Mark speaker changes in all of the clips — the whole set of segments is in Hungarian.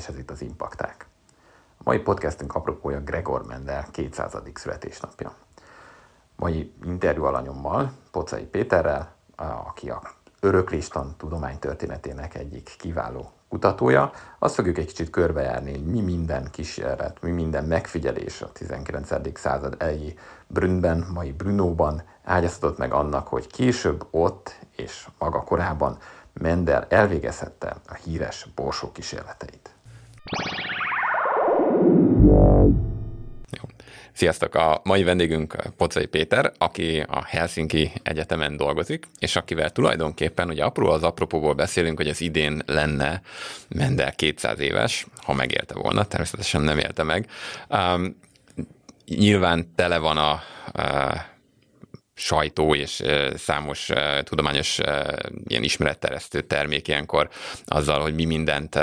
Speaker 1: és ez itt az Impakták. A mai podcastünk apropója Gregor Mendel 200. születésnapja. Mai interjú alanyommal, Pocai Péterrel, aki a öröklistan tudománytörténetének egyik kiváló kutatója, azt fogjuk egy kicsit körbejárni, hogy mi minden kísérlet, mi minden megfigyelés a 19. század elejé Brünnben, mai Brunóban ágyaztatott meg annak, hogy később ott és maga korában Mendel elvégezhette a híres borsó kísérleteit.
Speaker 2: Sziasztok! A mai vendégünk Pocai Péter, aki a Helsinki Egyetemen dolgozik, és akivel tulajdonképpen, ugye apró az apropóból beszélünk, hogy az idén lenne Mendel 200 éves, ha megélte volna, természetesen nem élte meg. Um, nyilván tele van a, a sajtó és számos tudományos ilyen ismeretteresztő termék ilyenkor azzal, hogy mi mindent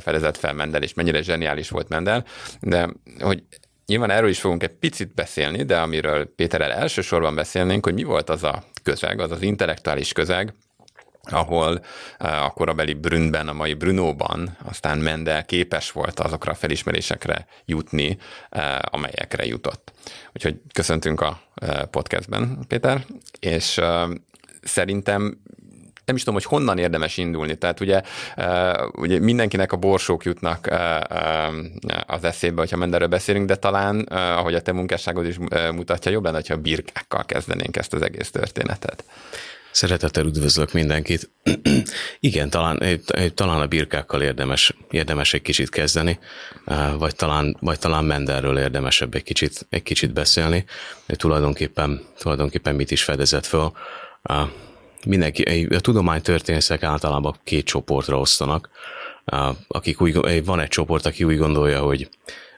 Speaker 2: fedezett fel Mendel, és mennyire zseniális volt Mendel, de hogy Nyilván erről is fogunk egy picit beszélni, de amiről Péterrel elsősorban beszélnénk, hogy mi volt az a közeg, az az intellektuális közeg, ahol uh, a korabeli Brünnben, a mai Brunóban aztán Mendel képes volt azokra a felismerésekre jutni, uh, amelyekre jutott. Úgyhogy köszöntünk a uh, podcastben, Péter, és szerintem nem is tudom, hogy honnan érdemes indulni. Tehát ugye, ugye mindenkinek a borsók jutnak az eszébe, hogyha Menderről beszélünk, de talán, ahogy a te munkásságod is mutatja, jobb lenne, hogyha birkákkal kezdenénk ezt az egész történetet.
Speaker 3: Szeretettel üdvözlök mindenkit. Igen, talán, talán a birkákkal érdemes, érdemes egy kicsit kezdeni, vagy talán, vagy talán Menderről érdemesebb egy kicsit, egy kicsit beszélni. Tulajdonképpen, tulajdonképpen mit is fedezett föl mindenki, a tudománytörténészek általában két csoportra osztanak, akik úgy, van egy csoport, aki úgy gondolja, hogy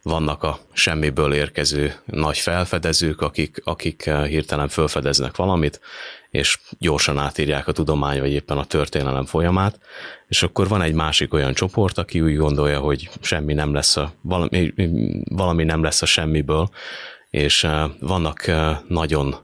Speaker 3: vannak a semmiből érkező nagy felfedezők, akik, akik hirtelen felfedeznek valamit, és gyorsan átírják a tudomány, vagy éppen a történelem folyamát, és akkor van egy másik olyan csoport, aki úgy gondolja, hogy semmi nem lesz a, valami, valami nem lesz a semmiből, és vannak nagyon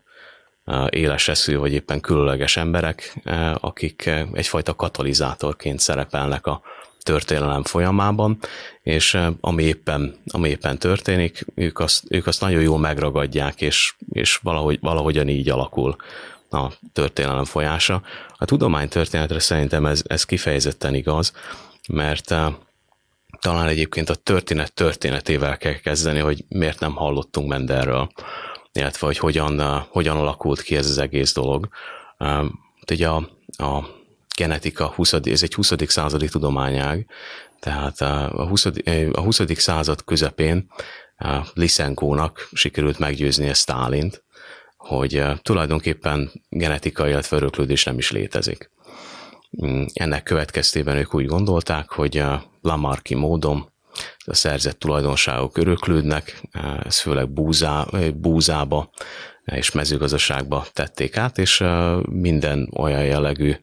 Speaker 3: éles eszű, vagy éppen különleges emberek, akik egyfajta katalizátorként szerepelnek a történelem folyamában, és ami éppen, ami éppen történik, ők azt, ők azt nagyon jól megragadják, és, és valahogy, valahogyan így alakul a történelem folyása. A tudománytörténetre szerintem ez, ez kifejezetten igaz, mert talán egyébként a történet történetével kell kezdeni, hogy miért nem hallottunk Mendelről illetve hogy hogyan, uh, hogyan alakult ki ez az egész dolog. Um, ugye a, a genetika 20, ez egy 20. századi tudományág, tehát a 20. a 20. század közepén Lysenkónak sikerült a Stálint, hogy tulajdonképpen genetika, illetve öröklődés nem is létezik. Mm, ennek következtében ők úgy gondolták, hogy Lamarki módon a szerzett tulajdonságok öröklődnek, ez főleg búzá, búzába és mezőgazdaságba tették át, és minden olyan jellegű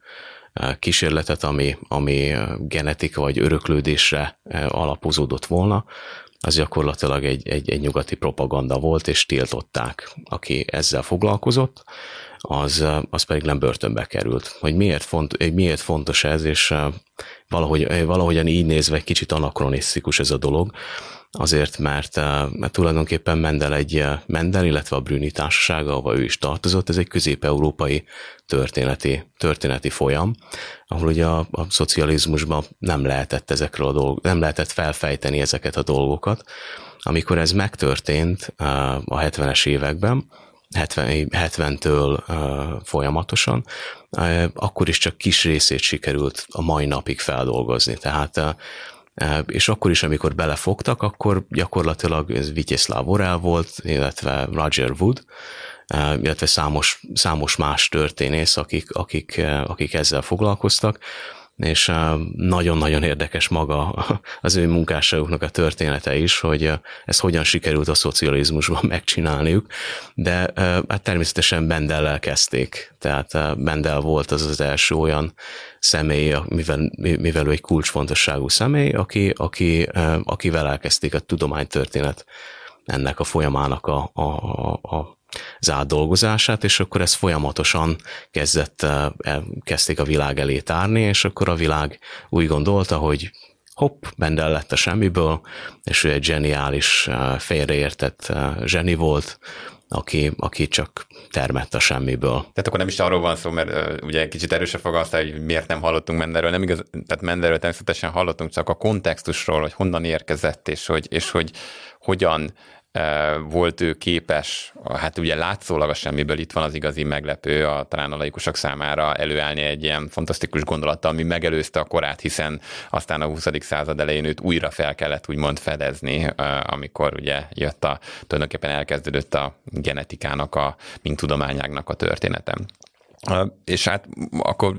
Speaker 3: kísérletet, ami, ami genetika vagy öröklődésre alapozódott volna, az gyakorlatilag egy, egy, egy nyugati propaganda volt, és tiltották, aki ezzel foglalkozott, az, az pedig nem börtönbe került. Hogy miért, font, miért fontos ez, és valahogy, valahogyan így nézve kicsit anakronisztikus ez a dolog, azért, mert, mert tulajdonképpen Mendel egy Mendel, illetve a Brüni társasága, ahova ő is tartozott, ez egy közép-európai történeti, történeti folyam, ahol ugye a, a szocializmusban nem lehetett ezekről a dolgok, nem lehetett felfejteni ezeket a dolgokat. Amikor ez megtörtént a 70-es években, 70, 70-től uh, folyamatosan, akkor is csak kis részét sikerült a mai napig feldolgozni. Tehát uh, és akkor is, amikor belefogtak, akkor gyakorlatilag ez Vityeslav Orel volt, illetve Roger Wood, illetve számos, számos más történész, akik, akik, akik ezzel foglalkoztak, és nagyon-nagyon érdekes maga az ő munkásságuknak a története is, hogy ez hogyan sikerült a szocializmusban megcsinálniuk, de hát természetesen Mendellel kezdték, tehát Mendel volt az az első olyan személy, mivel, mivel ő egy kulcsfontosságú személy, aki, aki, akivel elkezdték a tudománytörténet ennek a folyamának a, a, a az átdolgozását, és akkor ez folyamatosan kezdett, kezdték a világ elé tárni, és akkor a világ úgy gondolta, hogy hopp, Mendel lett a semmiből, és ő egy zseniális, félreértett zseni volt, aki, aki csak termett a semmiből.
Speaker 2: Tehát akkor nem is arról van szó, mert uh, ugye kicsit erősebb fogalmaztál, hogy miért nem hallottunk Menderről. Nem igaz, tehát Menderről természetesen hallottunk, csak a kontextusról, hogy honnan érkezett, és hogy, és hogy hogyan volt ő képes, hát ugye látszólag a semmiből itt van az igazi meglepő, a, talán a laikusok számára előállni egy ilyen fantasztikus gondolattal, ami megelőzte a korát, hiszen aztán a 20. század elején őt újra fel kellett úgymond fedezni, amikor ugye jött a, tulajdonképpen elkezdődött a genetikának, a, mint tudományágnak a történetem. És hát akkor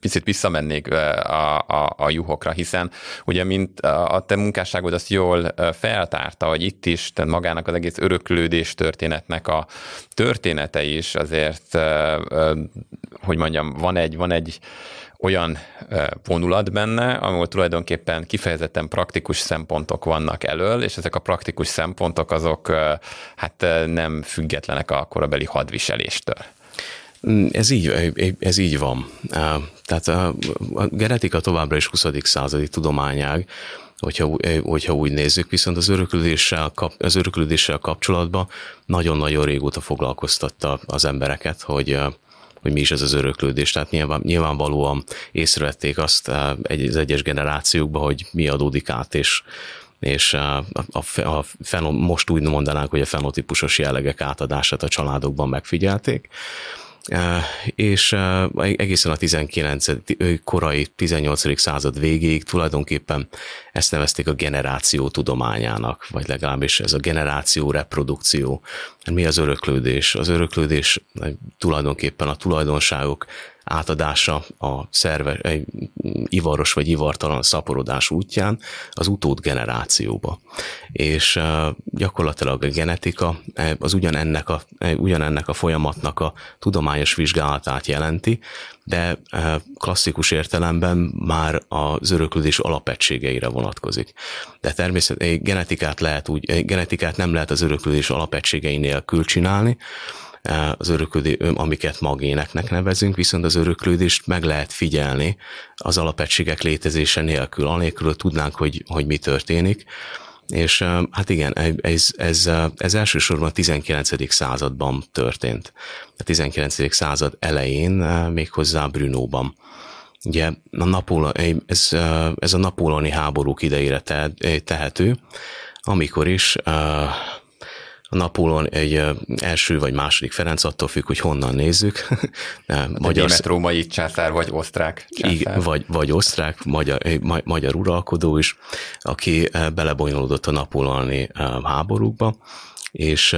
Speaker 2: picit visszamennék a, a, a juhokra, hiszen ugye mint a te munkásságod azt jól feltárta, hogy itt is, tehát magának az egész öröklődés történetnek a története is azért, hogy mondjam, van egy, van egy olyan vonulat benne, ahol tulajdonképpen kifejezetten praktikus szempontok vannak elől, és ezek a praktikus szempontok azok hát nem függetlenek a korabeli hadviseléstől.
Speaker 3: Mm, ez így, ez így van. Tehát a genetika továbbra is 20. századi tudományág, hogyha, hogyha úgy nézzük, viszont az öröklődéssel, az öröklődéssel kapcsolatban nagyon-nagyon régóta foglalkoztatta az embereket, hogy hogy mi is ez az öröklődés. Tehát nyilván, nyilvánvalóan észrevették azt az egyes generációkban, hogy mi adódik át, és és a, a, a feno, most úgy mondanánk, hogy a fenotípusos jellegek átadását a családokban megfigyelték és egészen a 19. korai 18. század végéig tulajdonképpen ezt nevezték a generáció tudományának, vagy legalábbis ez a generáció reprodukció. Mi az öröklődés? Az öröklődés tulajdonképpen a tulajdonságok átadása a szerve, egy ivaros vagy ivartalan szaporodás útján az utód generációba. És gyakorlatilag a genetika az ugyanennek a, ugyanennek a folyamatnak a tudományos vizsgálatát jelenti, de klasszikus értelemben már az öröklődés alapegységeire vonatkozik. De természetesen genetikát lehet úgy, genetikát nem lehet az öröklődés alapegységei nélkül csinálni, az öröklődés, amiket magéneknek nevezünk, viszont az öröklődést meg lehet figyelni az alapegységek létezése nélkül, anélkül, tudnánk, hogy, hogy mi történik. És hát igen, ez, ez, ez elsősorban a 19. században történt. A 19. század elején méghozzá Brunóban. Ugye a Napóleon, ez, ez a napóleoni háborúk idejére tehető, amikor is a Napóleon egy első vagy második Ferenc, attól függ, hogy honnan nézzük.
Speaker 2: magyar, német római császár, vagy osztrák császár.
Speaker 3: Igen, vagy, vagy osztrák, magyar, magyar uralkodó is, aki belebonyolódott a napóleoni háborúkba, és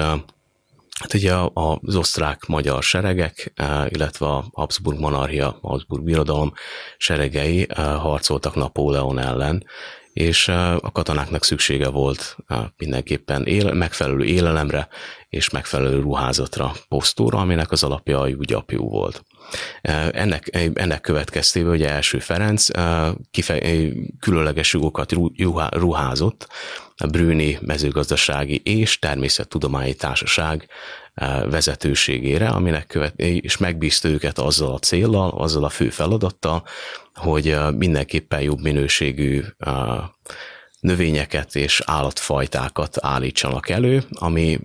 Speaker 3: Hát ugye az osztrák-magyar seregek, illetve a Habsburg monarchia, Habsburg birodalom seregei harcoltak Napóleon ellen, és a katonáknak szüksége volt mindenképpen éle, megfelelő élelemre és megfelelő ruházatra, posztóra, aminek az alapja a gyapjú volt. Ennek, ennek következtében ugye első Ferenc kife, különleges jogokat ruházott a Brüni mezőgazdasági és természettudományi társaság vezetőségére, aminek követ, és megbízta őket azzal a céllal, azzal a fő feladattal, hogy mindenképpen jobb minőségű növényeket és állatfajtákat állítsanak elő, ami,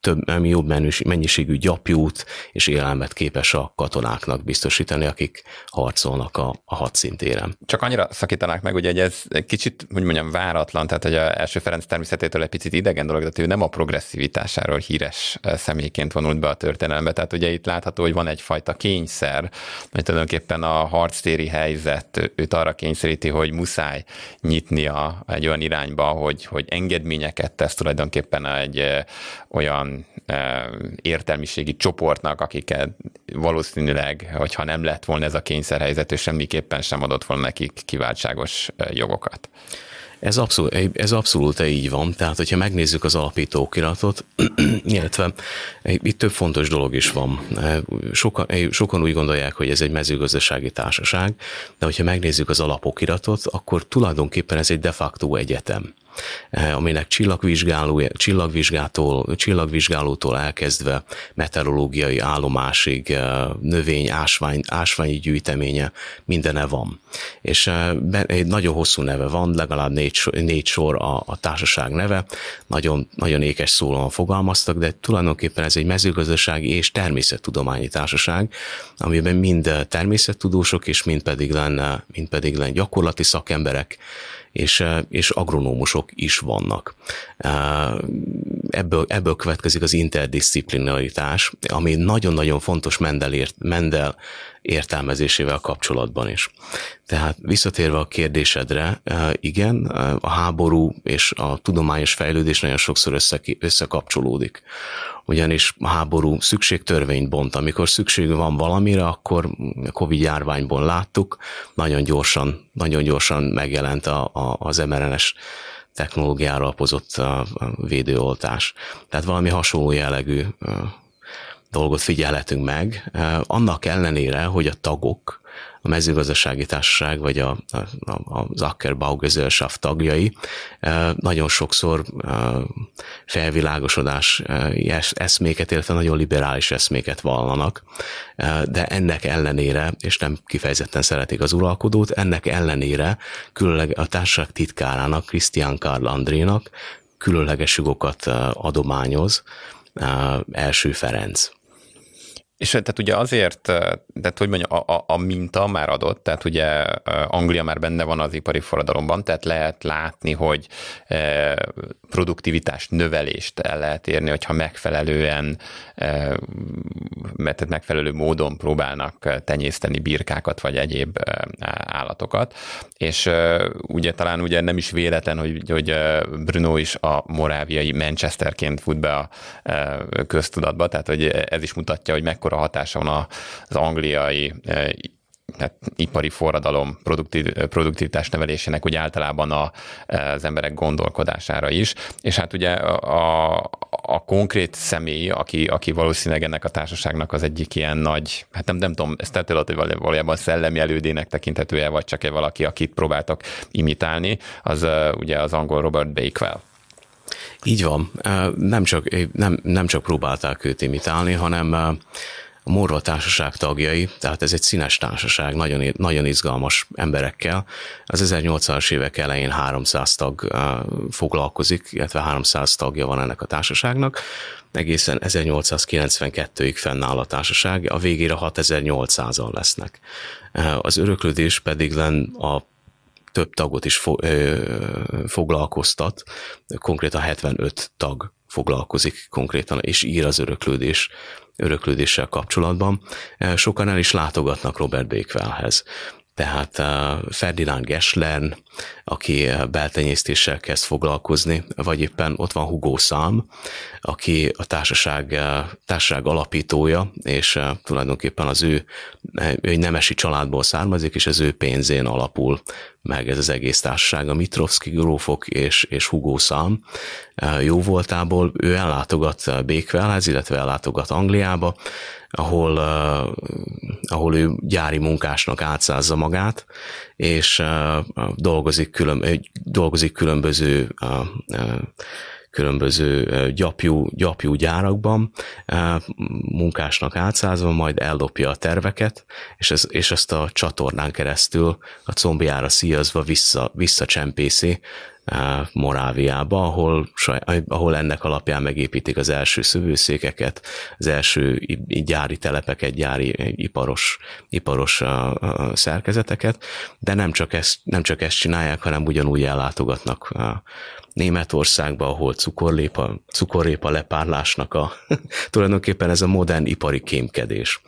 Speaker 3: több, ami jobb mennyiségű gyapjút és élelmet képes a katonáknak biztosítani, akik harcolnak a, a hadszintéren.
Speaker 2: Csak annyira szakítanák meg, ugye, hogy ez kicsit, hogy mondjam, váratlan, tehát hogy a első Ferenc természetétől egy picit idegen dolog, de ő nem a progresszivitásáról híres személyként vonult be a történelembe, tehát ugye itt látható, hogy van egyfajta kényszer, hogy tulajdonképpen a harctéri helyzet őt arra kényszeríti, hogy muszáj nyitnia egy egy olyan irányba, hogy, hogy engedményeket tesz tulajdonképpen egy olyan értelmiségi csoportnak, akiket valószínűleg, hogyha nem lett volna ez a kényszerhelyzet, és semmiképpen sem adott volna nekik kiváltságos jogokat.
Speaker 3: Ez abszolút, ez abszolút így van. Tehát, hogyha megnézzük az alapítókiratot, illetve itt több fontos dolog is van. Sokan, sokan úgy gondolják, hogy ez egy mezőgazdasági társaság, de hogyha megnézzük az alapokiratot, akkor tulajdonképpen ez egy de facto egyetem. Aminek csillagvizsgáló, csillagvizsgától, csillagvizsgálótól elkezdve meteorológiai állomásig, növény, ásvány, ásványi gyűjteménye, mindene van. És egy nagyon hosszú neve van, legalább négy, négy sor a, a társaság neve, nagyon, nagyon ékes szólóan fogalmaztak, de tulajdonképpen ez egy mezőgazdasági és természettudományi társaság, amiben mind természettudósok és mind pedig lenne, mind pedig lenne gyakorlati szakemberek, és, és agronómusok is vannak. Ebből, ebből következik az interdisziplinaritás, ami nagyon-nagyon fontos Mendel, ért, Mendel értelmezésével kapcsolatban is. Tehát visszatérve a kérdésedre, igen, a háború és a tudományos fejlődés nagyon sokszor összekapcsolódik ugyanis a háború szükségtörvényt bont. Amikor szükség van valamire, akkor Covid járványból láttuk, nagyon gyorsan, nagyon gyorsan megjelent a, a, az mRNS technológiára alapozott védőoltás. Tehát valami hasonló jellegű dolgot figyelhetünk meg, annak ellenére, hogy a tagok a mezőgazdasági társaság vagy a, a, a Zuckerbau Gesellschaft tagjai nagyon sokszor felvilágosodás eszméket, illetve nagyon liberális eszméket vallanak, de ennek ellenére, és nem kifejezetten szeretik az uralkodót, ennek ellenére különleg a társaság titkárának, Christian Karl Andrénak különleges jogokat adományoz első Ferenc.
Speaker 2: És tehát ugye azért, tehát hogy mondjam, a, a, a minta már adott, tehát ugye Anglia már benne van az ipari forradalomban, tehát lehet látni, hogy produktivitás növelést el lehet érni, hogyha megfelelően, mert megfelelő módon próbálnak tenyészteni birkákat vagy egyéb állatokat. És ugye talán ugye nem is véletlen, hogy, hogy Bruno is a moráviai Manchesterként fut be a köztudatba, tehát hogy ez is mutatja, hogy mekkora hatása van az angliai hát, ipari forradalom produktív, produktivitás nevelésének úgy általában a, az emberek gondolkodására is. És hát ugye a, a konkrét személy, aki, aki valószínűleg ennek a társaságnak az egyik ilyen nagy, hát nem, nem tudom, ezt tettél, hogy valójában szellemi elődének tekinthető-e, vagy csak egy valaki, akit próbáltak imitálni, az ugye az angol Robert Bakewell.
Speaker 3: Így van. Nem csak, nem, nem csak próbálták őt imitálni, hanem a Morva társaság tagjai, tehát ez egy színes társaság, nagyon, nagyon izgalmas emberekkel. Az 1800-as évek elején 300 tag foglalkozik, illetve 300 tagja van ennek a társaságnak. Egészen 1892-ig fennáll a társaság, a végére 6800-an lesznek. Az öröklődés pedig len a több tagot is fo- ö, foglalkoztat, konkrétan 75 tag foglalkozik konkrétan, és ír az öröklődés öröklődéssel kapcsolatban. Sokan el is látogatnak Robert Bakewellhez. Tehát Ferdinand Gesslern, aki beltenyésztéssel kezd foglalkozni, vagy éppen ott van Hugo Sam, aki a társaság, társaság alapítója, és tulajdonképpen az ő, ő nemesi családból származik, és az ő pénzén alapul meg ez az egész társaság. A Mitrovski grófok és, és Hugo Sam jó voltából ő ellátogat Bakewellhez, illetve ellátogat Angliába, ahol, uh, ahol ő gyári munkásnak átszázza magát, és uh, dolgozik, külön, dolgozik különböző különböző gyapjú, gyapjú gyárakban, munkásnak átszázva, majd eldobja a terveket, és, ez, és ezt a csatornán keresztül a combjára szíjazva vissza, visszacsempészi Moráviába, ahol, ahol ennek alapján megépítik az első szövőszékeket, az első gyári telepeket, gyári iparos, iparos szerkezeteket, de nem csak, ezt, nem csak ezt csinálják, hanem ugyanúgy ellátogatnak Németországba, ahol cukorlépa, cukorrépa lepárlásnak a tulajdonképpen ez a modern ipari kémkedés,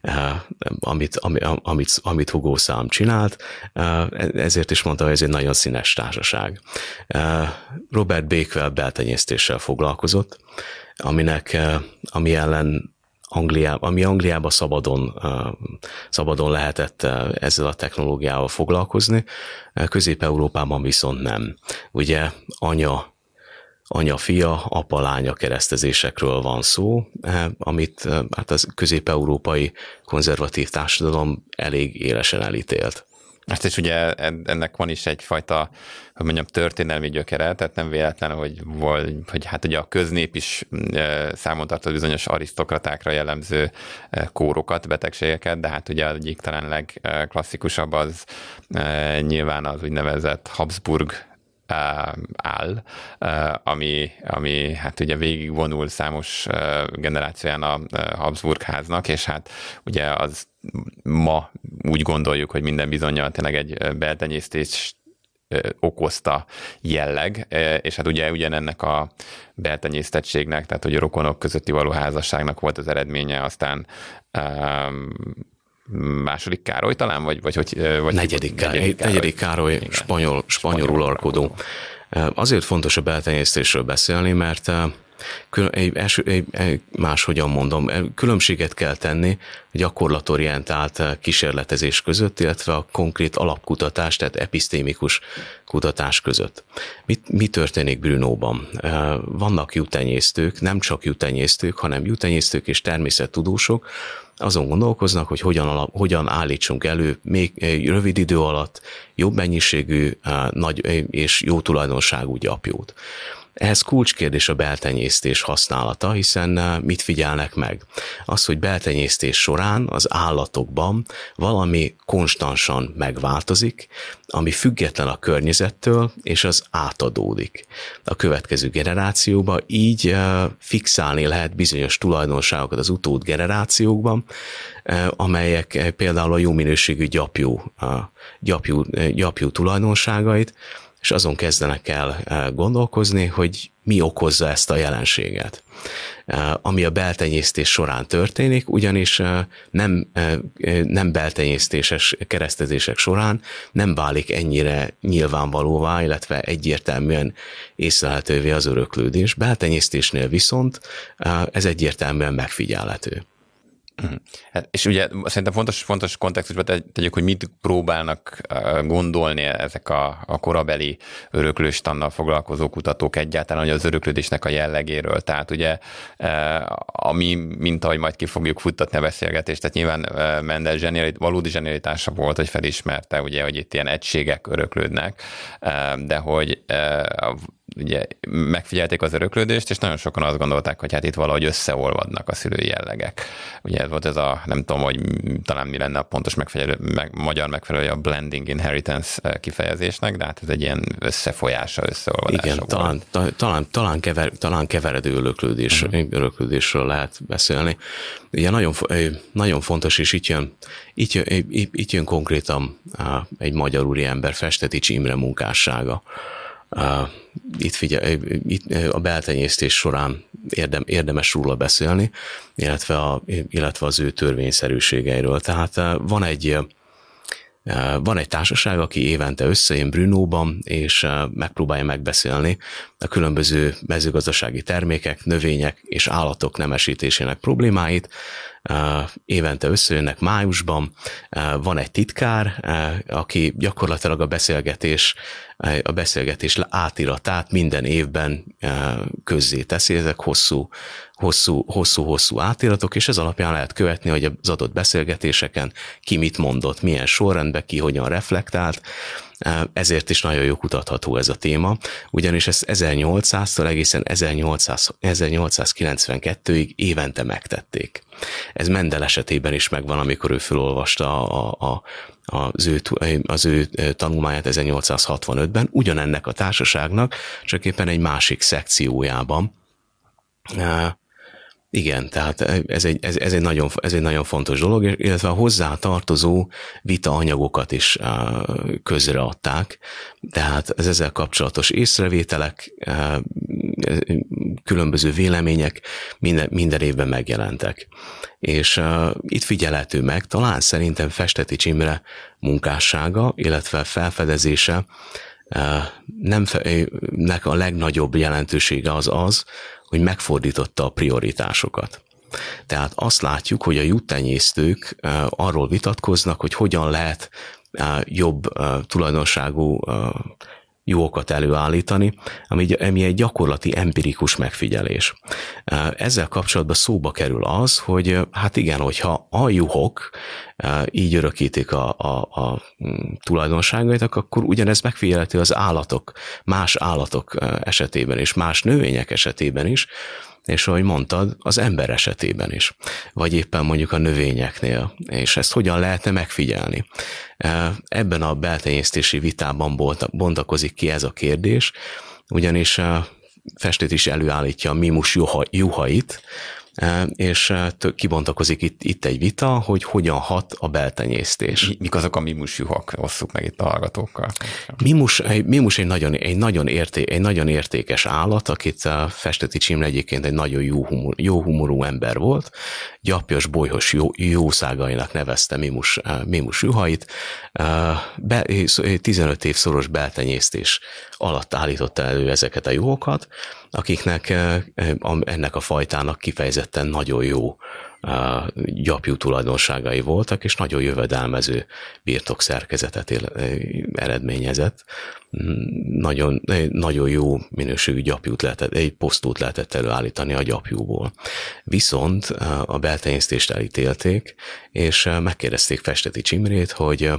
Speaker 3: eh, amit, amit, amit Hugo Szám csinált, eh, ezért is mondta, hogy ez egy nagyon színes társaság. Eh, Robert Bakewell beltenyésztéssel foglalkozott, aminek, ami ellen Angliá, ami Angliába szabadon, szabadon lehetett ezzel a technológiával foglalkozni, Közép-Európában viszont nem. Ugye anya anya-fia, apa-lánya keresztezésekről van szó, amit hát az közép-európai konzervatív társadalom elég élesen elítélt.
Speaker 2: Ezt is ugye ennek van is egyfajta, hogy mondjam, történelmi gyökere, tehát nem véletlen, hogy, volt, hogy hát ugye a köznép is számon tartott bizonyos arisztokratákra jellemző kórokat, betegségeket, de hát ugye egyik talán legklasszikusabb az nyilván az úgynevezett Habsburg áll, ami, ami hát ugye végigvonul számos generációján a Habsburg háznak, és hát ugye az ma úgy gondoljuk, hogy minden bizonyal tényleg egy beltenyésztés okozta jelleg, és hát ugye ugyanennek a beltenyésztettségnek, tehát hogy a rokonok közötti való házasságnak volt az eredménye, aztán második Károly talán, vagy, vagy hogy... Vagy
Speaker 3: negyedik, Károly, negyedik Károly, negyedik Károly spanyol, spanyol uralkodó. Azért fontos a beltenyésztésről beszélni, mert egy, első, egy, máshogyan mondom, különbséget kell tenni gyakorlatorientált kísérletezés között, illetve a konkrét alapkutatás, tehát episztémikus kutatás között. Mit, mi történik Brunóban? Vannak jutenyésztők, nem csak jutenyésztők, hanem jutenyésztők és természettudósok, azon gondolkoznak, hogy hogyan, alap, hogyan állítsunk elő még rövid idő alatt jobb mennyiségű nagy és jó tulajdonságú gyapjót. Ehhez kulcskérdés a beltenyésztés használata, hiszen eh, mit figyelnek meg? Az, hogy beltenyésztés során az állatokban valami konstansan megváltozik, ami független a környezettől, és az átadódik a következő generációba, így eh, fixálni lehet bizonyos tulajdonságokat az utód generációkban, eh, amelyek például a jó minőségű gyapjú, gyapjú, gyapjú tulajdonságait, és azon kezdenek el eh, gondolkozni, hogy mi okozza ezt a jelenséget. Eh, ami a beltenyésztés során történik, ugyanis eh, nem, nem beltenyésztéses keresztezések során nem válik ennyire nyilvánvalóvá, illetve egyértelműen észlelhetővé az öröklődés. Beltenyésztésnél viszont ez egyértelműen megfigyelhető.
Speaker 2: Mhm. Hát, és ugye szerintem fontos, fontos kontextusban tegyük, hogy mit próbálnak gondolni ezek a, a korabeli öröklőstannal foglalkozó kutatók egyáltalán, hogy az öröklődésnek a jellegéről. Tehát ugye, ami, mint ahogy majd ki fogjuk futtatni a beszélgetést, tehát nyilván Mendel zsenialit, valódi zsenialitása volt, hogy felismerte, ugye, hogy itt ilyen egységek öröklődnek, de hogy ugye megfigyelték az öröklődést, és nagyon sokan azt gondolták, hogy hát itt valahogy összeolvadnak a szülői jellegek. Ugye ez volt ez a, nem tudom, hogy talán mi lenne a pontos megfelelő, meg, magyar megfelelő a blending inheritance eh, kifejezésnek, de hát ez egy ilyen összefolyása, összeolvadása
Speaker 3: Igen,
Speaker 2: volt.
Speaker 3: talán, talán, talán, kever, talán keveredő öröklődés, uh-huh. öröklődésről lehet beszélni. Ugye nagyon, nagyon fontos, és itt jön, itt jön, itt jön konkrétan egy magyar úriember Festetics Imre munkássága itt, figyel, itt a beltenyésztés során érdem, érdemes róla beszélni, illetve, a, illetve az ő törvényszerűségeiről. Tehát van egy van egy társaság, aki évente összejön Brunóban, és megpróbálja megbeszélni a különböző mezőgazdasági termékek, növények és állatok nemesítésének problémáit, évente összejönnek májusban, van egy titkár, aki gyakorlatilag a beszélgetés, a beszélgetés átiratát minden évben közzé teszi, ezek hosszú, hosszú, hosszú, hosszú átiratok, és ez alapján lehet követni, hogy az adott beszélgetéseken ki mit mondott, milyen sorrendben, ki hogyan reflektált, ezért is nagyon jó kutatható ez a téma, ugyanis ezt 1800-tól egészen 1800, 1892-ig évente megtették. Ez Mendel esetében is megvan, amikor ő felolvasta a, a, az, ő, az ő tanulmányát 1865-ben, ugyanennek a társaságnak, csak éppen egy másik szekciójában igen, tehát ez egy, ez, ez, egy nagyon, ez egy nagyon fontos dolog, illetve a hozzá tartozó vita anyagokat is közreadták, tehát az ezzel kapcsolatos észrevételek, különböző vélemények minden, minden évben megjelentek. És itt figyelhető meg, talán szerintem Festeti Csimre munkássága, illetve felfedezése nem nek a legnagyobb jelentősége az az, hogy megfordította a prioritásokat. Tehát azt látjuk, hogy a juttenyésztők arról vitatkoznak, hogy hogyan lehet jobb tulajdonságú juhokat előállítani, ami, ami egy gyakorlati empirikus megfigyelés. Ezzel kapcsolatban szóba kerül az, hogy hát igen, hogyha a juhok így örökítik a, a, a mm, tulajdonságait, akkor ugyanez megfigyelhető az állatok, más állatok esetében is, más növények esetében is, és ahogy mondtad, az ember esetében is, vagy éppen mondjuk a növényeknél, és ezt hogyan lehetne megfigyelni. Ebben a beltenyésztési vitában bontakozik ki ez a kérdés, ugyanis festét is előállítja a mimus juha, juhait, és kibontakozik itt, itt egy vita, hogy hogyan hat a beltenyésztés. Mi,
Speaker 2: mik azok a mimusjuhak? Osszuk meg itt a hallgatókkal.
Speaker 3: Mimus, mimus egy, nagyon, egy, nagyon érté, egy nagyon értékes állat, akit a Festeti Csimle egyébként egy nagyon jó, humor, jó humorú ember volt, gyapjas, bolyhos jó, jószágainak nevezte Mimus, Mimus juhait. Be, 15 év szoros beltenyésztés alatt állította elő ezeket a juhokat, akiknek ennek a fajtának kifejezetten nagyon jó gyapjú tulajdonságai voltak, és nagyon jövedelmező birtok szerkezetet eredményezett. Nagyon, nagyon jó minőségű gyapjút lehetett, egy posztót lehetett előállítani a gyapjúból. Viszont a beltenyésztést elítélték, és megkérdezték Festeti Csimrét, hogy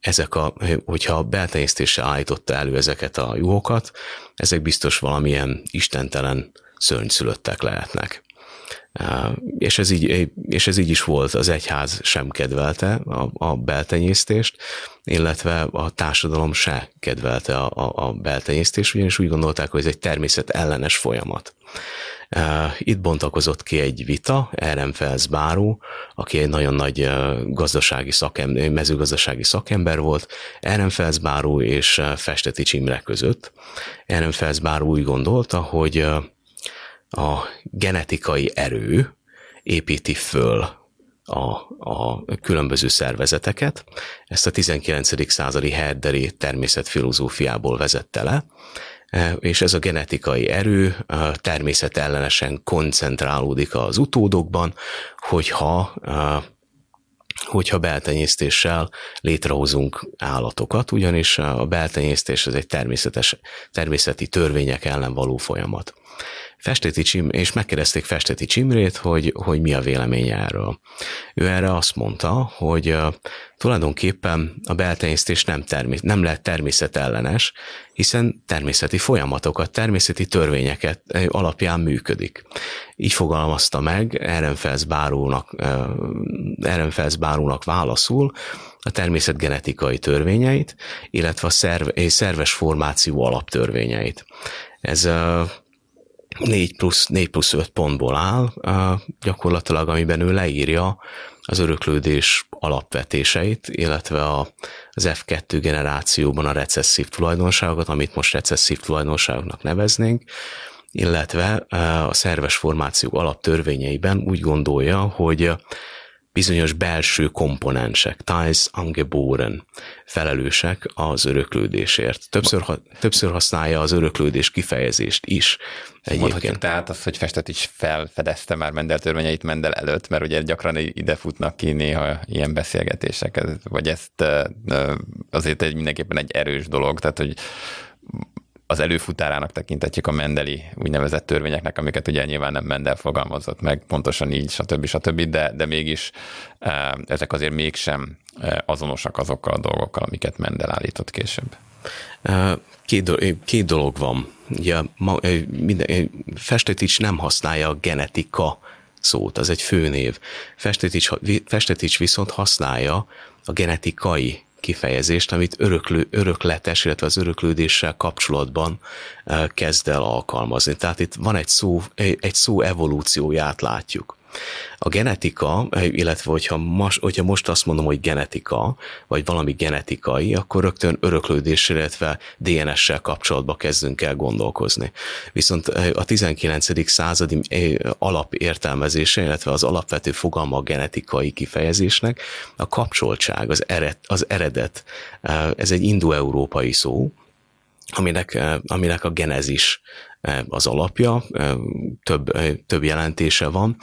Speaker 3: ezek a, hogyha beltenyésztéssel állította elő ezeket a juhokat, ezek biztos valamilyen istentelen szörnyszülöttek lehetnek. És ez, így, és ez így is volt, az egyház sem kedvelte a, a beltenyésztést, illetve a társadalom se kedvelte a, a, a beltenyésztést, ugyanis úgy gondolták, hogy ez egy természet ellenes folyamat. Itt bontakozott ki egy vita, Ehrenfels Báró, aki egy nagyon nagy gazdasági szakember, mezőgazdasági szakember volt, Ehrenfels Báró és Festeti Csimre között. Ehrenfels Báró úgy gondolta, hogy a genetikai erő építi föl a, a különböző szervezeteket. Ezt a 19. századi Herderi természetfilozófiából vezette le, E, és ez a genetikai erő természetellenesen koncentrálódik az utódokban, hogyha e, hogyha beltenyésztéssel létrehozunk állatokat, ugyanis a beltenyésztés ez egy természetes, természeti törvények ellen való folyamat. Festeti Csim, és megkérdezték Festeti Csimrét, hogy, hogy mi a véleménye erről. Ő erre azt mondta, hogy uh, tulajdonképpen a beltenyésztés nem, termé- nem lehet természetellenes, hiszen természeti folyamatokat, természeti törvényeket alapján működik. Így fogalmazta meg Ehrenfels Bárónak, uh, Ehrenfels Bárónak válaszul a természet genetikai törvényeit, illetve a szerv- szerves formáció alaptörvényeit. Ez uh, 4 plusz, 4 plusz 5 pontból áll, gyakorlatilag, amiben ő leírja az öröklődés alapvetéseit, illetve a, az F2 generációban a recesszív tulajdonságokat, amit most recesszív tulajdonságoknak neveznénk, illetve a szerves formációk alaptörvényeiben úgy gondolja, hogy bizonyos belső komponensek, ties angeboren, felelősek az öröklődésért. Többször, ha, többször használja az öröklődés kifejezést is.
Speaker 2: Mondhatjuk tehát az, hogy Festet is felfedezte már Mendel törvényeit Mendel előtt, mert ugye gyakran ide futnak ki néha ilyen beszélgetések, vagy ezt azért egy mindenképpen egy erős dolog, tehát hogy az előfutárának tekintetjük a Mendeli úgynevezett törvényeknek, amiket ugye nyilván nem Mendel fogalmazott meg, pontosan így, stb. stb., de, de mégis e, ezek azért mégsem e, azonosak azokkal a dolgokkal, amiket Mendel állított később.
Speaker 3: E, két, do- két dolog van. Ugye, ma, minden, Festetics nem használja a genetika szót, az egy főnév. Festetics, Festetics viszont használja a genetikai kifejezést, amit öröklő, örökletes, illetve az öröklődéssel kapcsolatban eh, kezd el alkalmazni. Tehát itt van egy szó, egy szó evolúcióját látjuk. A genetika, illetve hogyha most, hogyha most azt mondom, hogy genetika, vagy valami genetikai, akkor rögtön öröklődés, illetve DNS-sel kapcsolatba kezdünk el gondolkozni. Viszont a 19. századi alapértelmezése, illetve az alapvető fogalma a genetikai kifejezésnek a kapcsoltság, az, ered, az eredet. Ez egy indoeurópai szó, aminek, aminek a genezis az alapja, több, több jelentése van.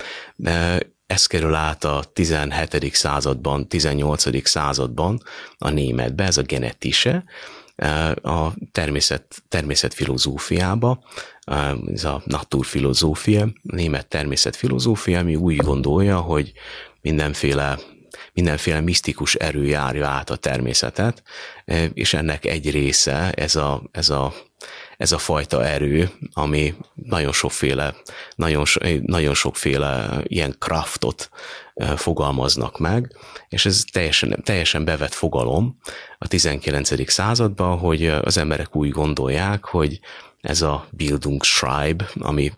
Speaker 3: Ez kerül át a 17. században, 18. században a németbe, ez a genetise, a természet, természetfilozófiába, ez a naturfilozófia, német természetfilozófia, ami úgy gondolja, hogy mindenféle mindenféle misztikus erő járja át a természetet, és ennek egy része ez a, ez a ez a fajta erő, ami nagyon sokféle, nagyon, nagyon sokféle ilyen kraftot fogalmaznak meg, és ez teljesen, teljesen bevett fogalom a 19. században, hogy az emberek úgy gondolják, hogy ez a Bildungsschreib, ami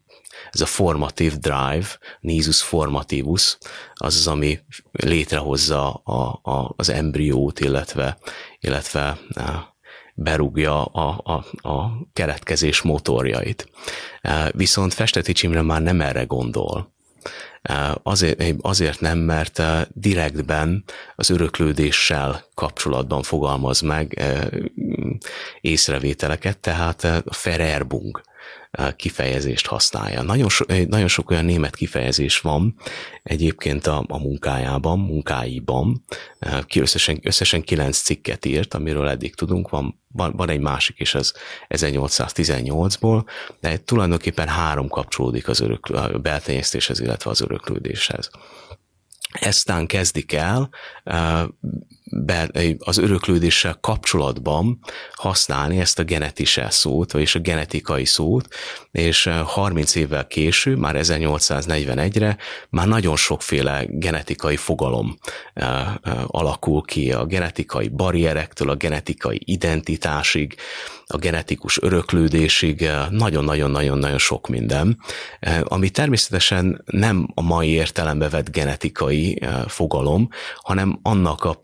Speaker 3: ez a formatív drive, nisus formativus, az az, ami létrehozza a, a, az embriót, illetve, illetve berúgja a, a, a keletkezés motorjait. Viszont Festeti Imre már nem erre gondol. Azért, azért nem, mert direktben az öröklődéssel kapcsolatban fogalmaz meg észrevételeket, tehát a Fererbung kifejezést használja. Nagyon, so, nagyon sok olyan német kifejezés van egyébként a, a munkájában, munkáiban. Ki összesen, összesen kilenc cikket írt, amiről eddig tudunk, van, van, van egy másik is, az 1818-ból, de tulajdonképpen három kapcsolódik az örök, a beltenyésztéshez, illetve az öröklődéshez. Eztán kezdik el az öröklődéssel kapcsolatban használni ezt a genetise szót, vagyis a genetikai szót, és 30 évvel később, már 1841-re már nagyon sokféle genetikai fogalom alakul ki, a genetikai barrierektől, a genetikai identitásig, a genetikus öröklődésig, nagyon-nagyon-nagyon-nagyon sok minden, ami természetesen nem a mai értelembe vett genetikai fogalom, hanem annak a,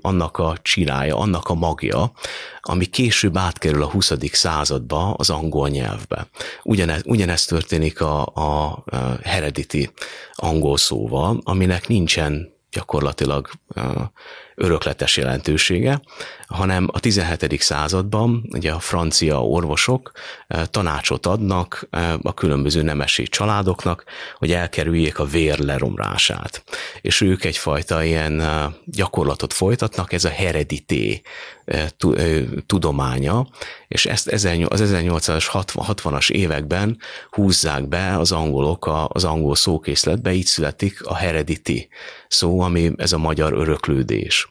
Speaker 3: annak a csirája, annak a magja, ami később átkerül a 20. századba az angol nyelvbe. Ugyanez, ugyanez történik a, a heredity angol szóval, aminek nincsen gyakorlatilag örökletes jelentősége, hanem a 17. században ugye a francia orvosok tanácsot adnak a különböző nemesi családoknak, hogy elkerüljék a vér leromlását. És ők egyfajta ilyen gyakorlatot folytatnak, ez a heredité tudománya, és ezt az 1860-as években húzzák be az angolok az angol szókészletbe, így születik a heredity szó, ami ez a magyar öröklődés.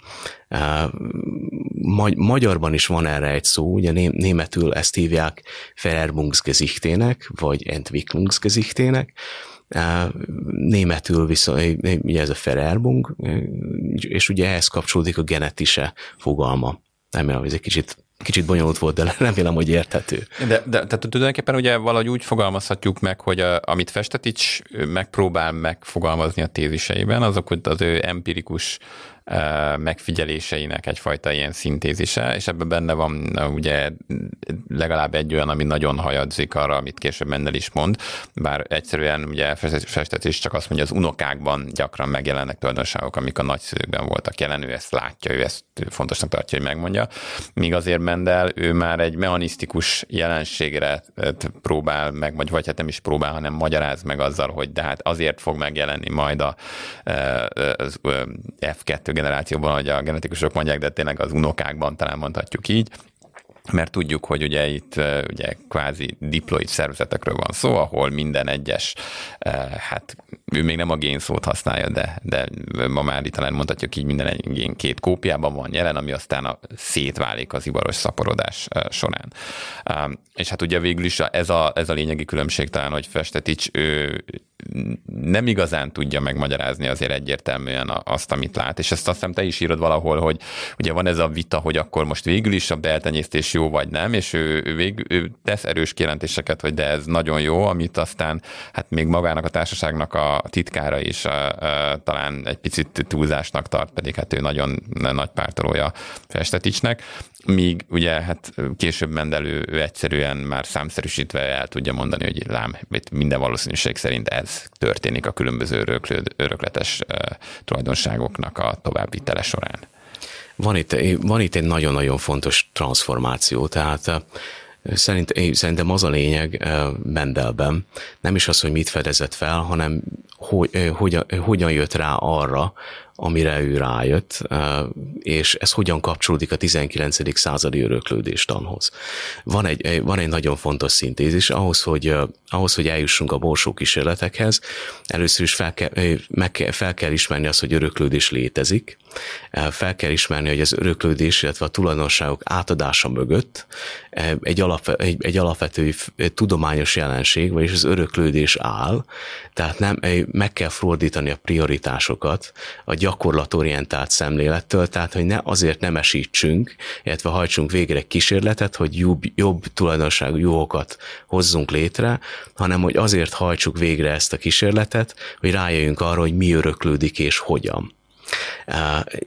Speaker 3: Magyarban is van erre egy szó, ugye németül ezt hívják Vererbungsgesichtének, vagy Entwicklungsgesichtének, németül viszont ugye ez a Vererbung, és ugye ehhez kapcsolódik a genetise fogalma. Remélem, ez egy kicsit kicsit bonyolult volt, de remélem, hogy érthető.
Speaker 2: De, de tehát tulajdonképpen ugye valahogy úgy fogalmazhatjuk meg, hogy a, amit Festetics megpróbál megfogalmazni a téziseiben, azok az ő empirikus megfigyeléseinek egyfajta ilyen szintézise, és ebben benne van ugye legalább egy olyan, ami nagyon hajadzik arra, amit később Mendel is mond, bár egyszerűen ugye is csak azt mondja, az unokákban gyakran megjelennek tulajdonságok, amik a nagyszülőkben voltak jelen, ő ezt látja, ő ezt fontosnak tartja, hogy megmondja, míg azért Mendel, ő már egy mechanisztikus jelenségre próbál meg, vagy, vagy hát nem is próbál, hanem magyaráz meg azzal, hogy de hát azért fog megjelenni majd a, az F2 generációban, hogy a genetikusok mondják, de tényleg az unokákban talán mondhatjuk így, mert tudjuk, hogy ugye itt ugye kvázi diploid szervezetekről van szó, ahol minden egyes, hát ő még nem a génszót használja, de, de ma már talán mondhatjuk így minden egy gén két kópiában van jelen, ami aztán a, szétválik az ivaros szaporodás során. És hát ugye végül is ez a, ez a lényegi különbség talán, hogy Festetics ő nem igazán tudja megmagyarázni azért egyértelműen azt, amit lát. És ezt azt hiszem te is írod valahol, hogy ugye van ez a vita, hogy akkor most végül is a beltenyésztés jó vagy nem, és ő, ő, végül, ő tesz erős kijelentéseket, hogy de ez nagyon jó, amit aztán hát még magának a társaságnak a titkára is a, a, talán egy picit túlzásnak tart, pedig hát ő nagyon nagy pártolója Festeticsnek míg ugye hát később Mendelő ő egyszerűen már számszerűsítve el tudja mondani, hogy lám, minden valószínűség szerint ez történik a különböző öröklőd, örökletes tulajdonságoknak a továbbvitele során.
Speaker 3: Van itt, van itt egy nagyon-nagyon fontos transformáció, tehát Szerint, szerintem az a lényeg Mendelben, nem is az, hogy mit fedezett fel, hanem hogy, hogyan, hogyan jött rá arra, amire ő rájött, és ez hogyan kapcsolódik a 19. századi öröklődés tanhoz. Van egy, van egy nagyon fontos szintézis, ahhoz, hogy, ahhoz, hogy eljussunk a borsó kísérletekhez, először is fel kell, meg kell, fel kell ismerni azt, hogy öröklődés létezik, fel kell ismerni, hogy az öröklődés, illetve a tulajdonságok átadása mögött egy, alap, egy, egy alapvető tudományos jelenség, vagyis az öröklődés áll, tehát nem, meg kell fordítani a prioritásokat a gyakorlatorientált szemlélettől, tehát hogy ne azért nem esítsünk, illetve hajtsunk végre kísérletet, hogy jobb, jobb tulajdonságú jókat hozzunk létre, hanem hogy azért hajtsuk végre ezt a kísérletet, hogy rájöjjünk arra, hogy mi öröklődik és hogyan.